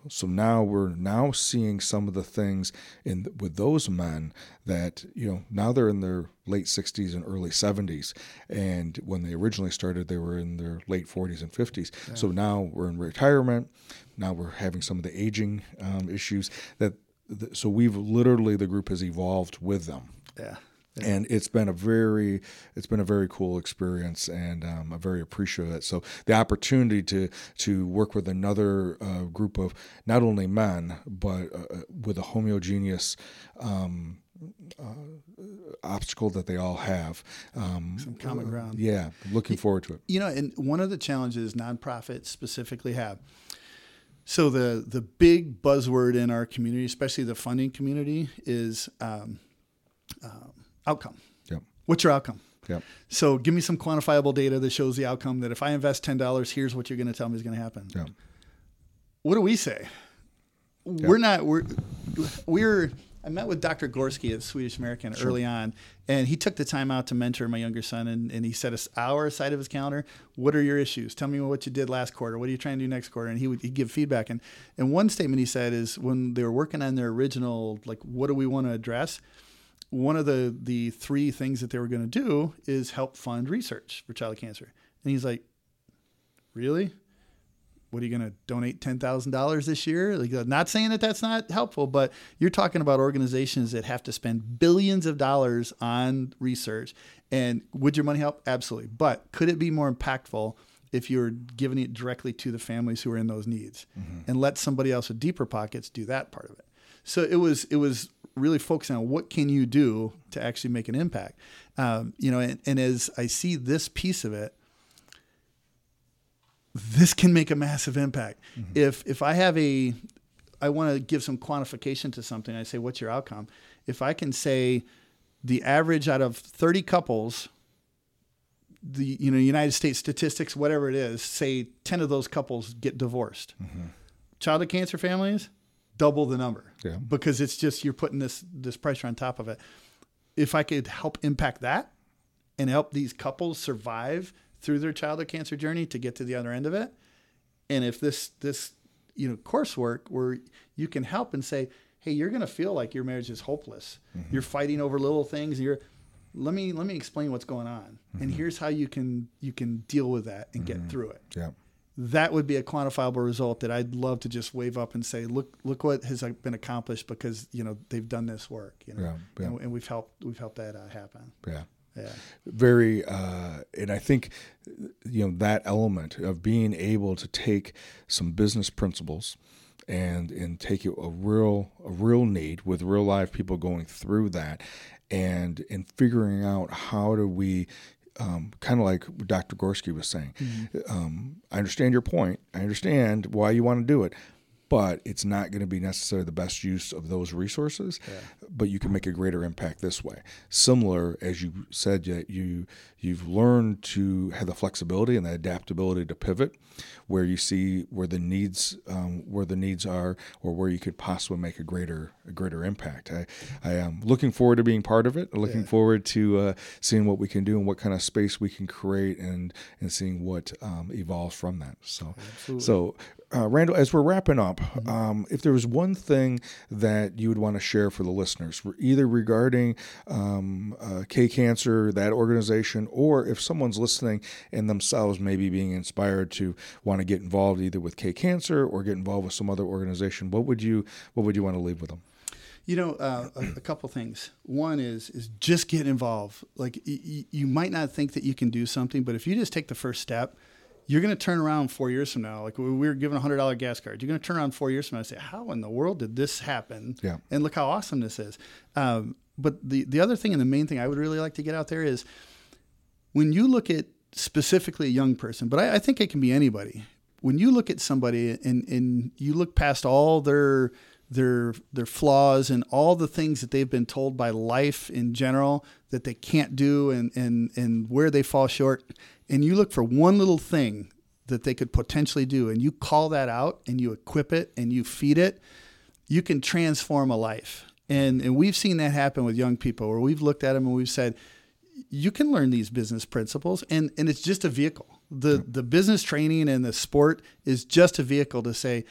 So now we're now seeing some of the things in with those men that you know now they're in their late 60s and early 70s, and when they originally started, they were in their late 40s and 50s. Yeah. So now we're in retirement. Now we're having some of the aging um, issues that. So we've literally the group has evolved with them. Yeah and it's been a very it's been a very cool experience and um, i'm very appreciative of it so the opportunity to to work with another uh, group of not only men but uh, uh with a homogeneous um, uh, obstacle that they all have. Um, Some common ground. Yeah, looking forward to it. You know, and one of the challenges nonprofits specifically have. So the the big buzzword in our community, especially the funding community, is um, um, outcome. Yep. What's your outcome? Yep. So give me some quantifiable data that shows the outcome that if I invest $10, here's what you're going to tell me is going to happen. Yep. What do we say? Yep. We're not, we're, we're, I met with Dr. Gorski at Swedish American sure. early on, and he took the time out to mentor my younger son, and, and he set an hour aside of his calendar. What are your issues? Tell me what you did last quarter. What are you trying to do next quarter? And he would he'd give feedback. And and one statement he said is when they were working on their original, like, what do we want to address? One of the the three things that they were going to do is help fund research for child cancer. And he's like, "Really? What are you going to donate ten thousand dollars this year?" Like, uh, not saying that that's not helpful, but you're talking about organizations that have to spend billions of dollars on research. And would your money help? Absolutely. But could it be more impactful if you're giving it directly to the families who are in those needs, mm-hmm. and let somebody else with deeper pockets do that part of it. So it was it was really focusing on what can you do to actually make an impact. Um, you know, and, and as I see this piece of it, this can make a massive impact. If if I have a I want to give some quantification to something, I say, what's your outcome? If I can say the average out of 30 couples, the you know United States statistics, whatever it is, say 10 of those couples get divorced. Childhood cancer families, double the number. Yeah. Because it's just you're putting this this pressure on top of it. If I could help impact that and help these couples survive through their childhood cancer journey to get to the other end of it, and if this this you know coursework where you can help and say, hey, you're going to feel like your marriage is hopeless. Mm-hmm. You're fighting over little things. You're let me let me explain what's going on, and mm-hmm. here's how you can you can deal with that and get mm-hmm. through it Yeah. That would be a quantifiable result that I'd love to just wave up and say, look, look what has been accomplished because you know they've done this work, you know, Yeah, yeah. And, and we've helped we've helped that uh, happen. Yeah. Yeah, very uh, and i think you know that element of being able to take some business principles and and take a real a real need with real life people going through that and and figuring out how do we um, kind of like Dr. Gorski was saying. Um, I understand your point. I understand why you want to do it, but it's not going to be necessarily the best use of those resources. But you can make a greater impact this way. Similar, as you said, that you you've learned to have the flexibility and the adaptability to pivot where you see where the needs um, where the needs are or where you could possibly make a greater a greater impact. I, I am looking forward to being part of it. Looking forward to uh, seeing what we can do and what kind of space we can create and and seeing what um, evolves from that. So so uh, Randall, as we're wrapping up, um, if there was one thing that you would want to share for the listeners, either regarding um, uh, K Cancer, that organization, or if someone's listening and themselves maybe being inspired to want to get involved either with K Cancer or get involved with some other organization, what would you what would you want to leave with them? you know, uh, a, a couple things. One is is just get involved. Like y- y- you might not think that you can do something, but if you just take the first step. You're going to turn around four years from now. Like we we were given a hundred dollar gas card. You're going to turn around four years from now and say, "How in the world did this happen?" Yeah. And look how awesome this is. Um, but the the other thing and the main thing I would really like to get out there is when you look at specifically a young person, but I, I think it can be anybody. When you look at somebody and, and you look past all their their their flaws and all the things that they've been told by life in general that they can't do and and and where they fall short, and you look for one little thing that they could potentially do, and you call that out and you equip it and you feed it, you can transform a life. And and we've seen that happen with young people where we've looked at them and we've said, you can learn these business principles and, and it's just a vehicle. The the business training and the sport is just a vehicle to say,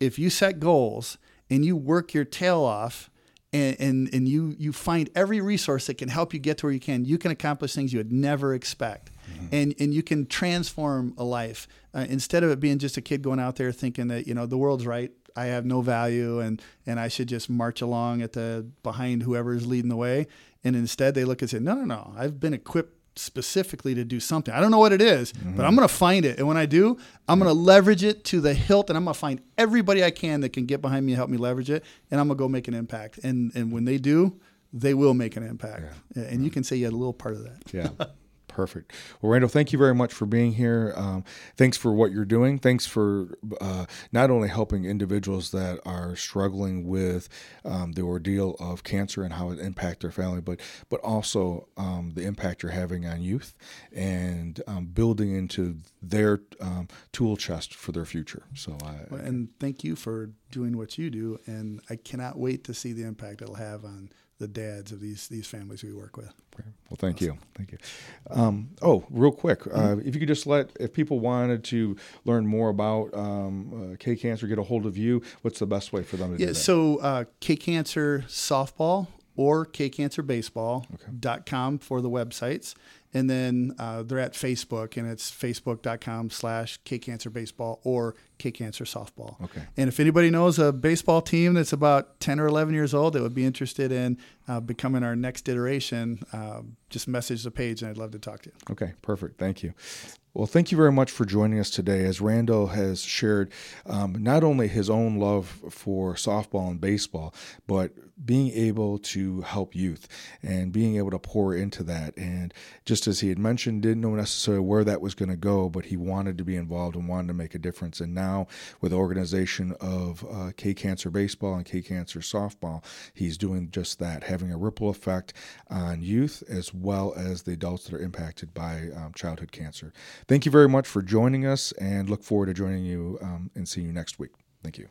if you set goals and you work your tail off and, and, and you you find every resource that can help you get to where you can, you can accomplish things you would never expect. And, and you can transform a life uh, instead of it being just a kid going out there thinking that you know the world's right I have no value and and I should just march along at the behind whoever's leading the way. And instead they look and say, No, no, no. I've been equipped specifically to do something. I don't know what it is, but I'm gonna find it. And when I do, I'm gonna leverage it to the hilt and I'm gonna find everybody I can that can get behind me and help me leverage it. And I'm gonna go make an impact. And and when they do, they will make an impact. And you can say you had a little part of that. Yeah. Perfect. Well, Randall, thank you very much for being here. Um, thanks for what you're doing. Thanks for uh, not only helping individuals that are struggling with um, the ordeal of cancer and how it impacts their family, but but also um, the impact you're having on youth and um, building into their um, tool chest for their future. So, I, And thank you for doing what you do. And I cannot wait to see the impact it'll have on the dads of these these families we work with. Well, thank you, thank you. Um, oh, real quick, uh, if you could just let if people wanted to learn more about um, uh, K Cancer, get a hold of you. What's the best way for them to do Yeah, that? so uh, K Cancer Softball or kcancerbaseball.com for the websites. And then uh, they're at Facebook, and it's facebook.com slash kcancerbaseball or kcancer softball. Okay. And if anybody knows a baseball team that's about 10 or 11 years old that would be interested in uh, becoming our next iteration, uh, just message the page, and I'd love to talk to you. Okay, perfect. Thank you. Well, thank you very much for joining us today. As Randall has shared um, not only his own love for softball and baseball, but being able to help youth and being able to pour into that. And just as he had mentioned, didn't know necessarily where that was going to go, but he wanted to be involved and wanted to make a difference. And now, with the organization of uh, K Cancer Baseball and K Cancer Softball, he's doing just that, having a ripple effect on youth as well as the adults that are impacted by um, childhood cancer. Thank you very much for joining us and look forward to joining you um, and seeing you next week. Thank you.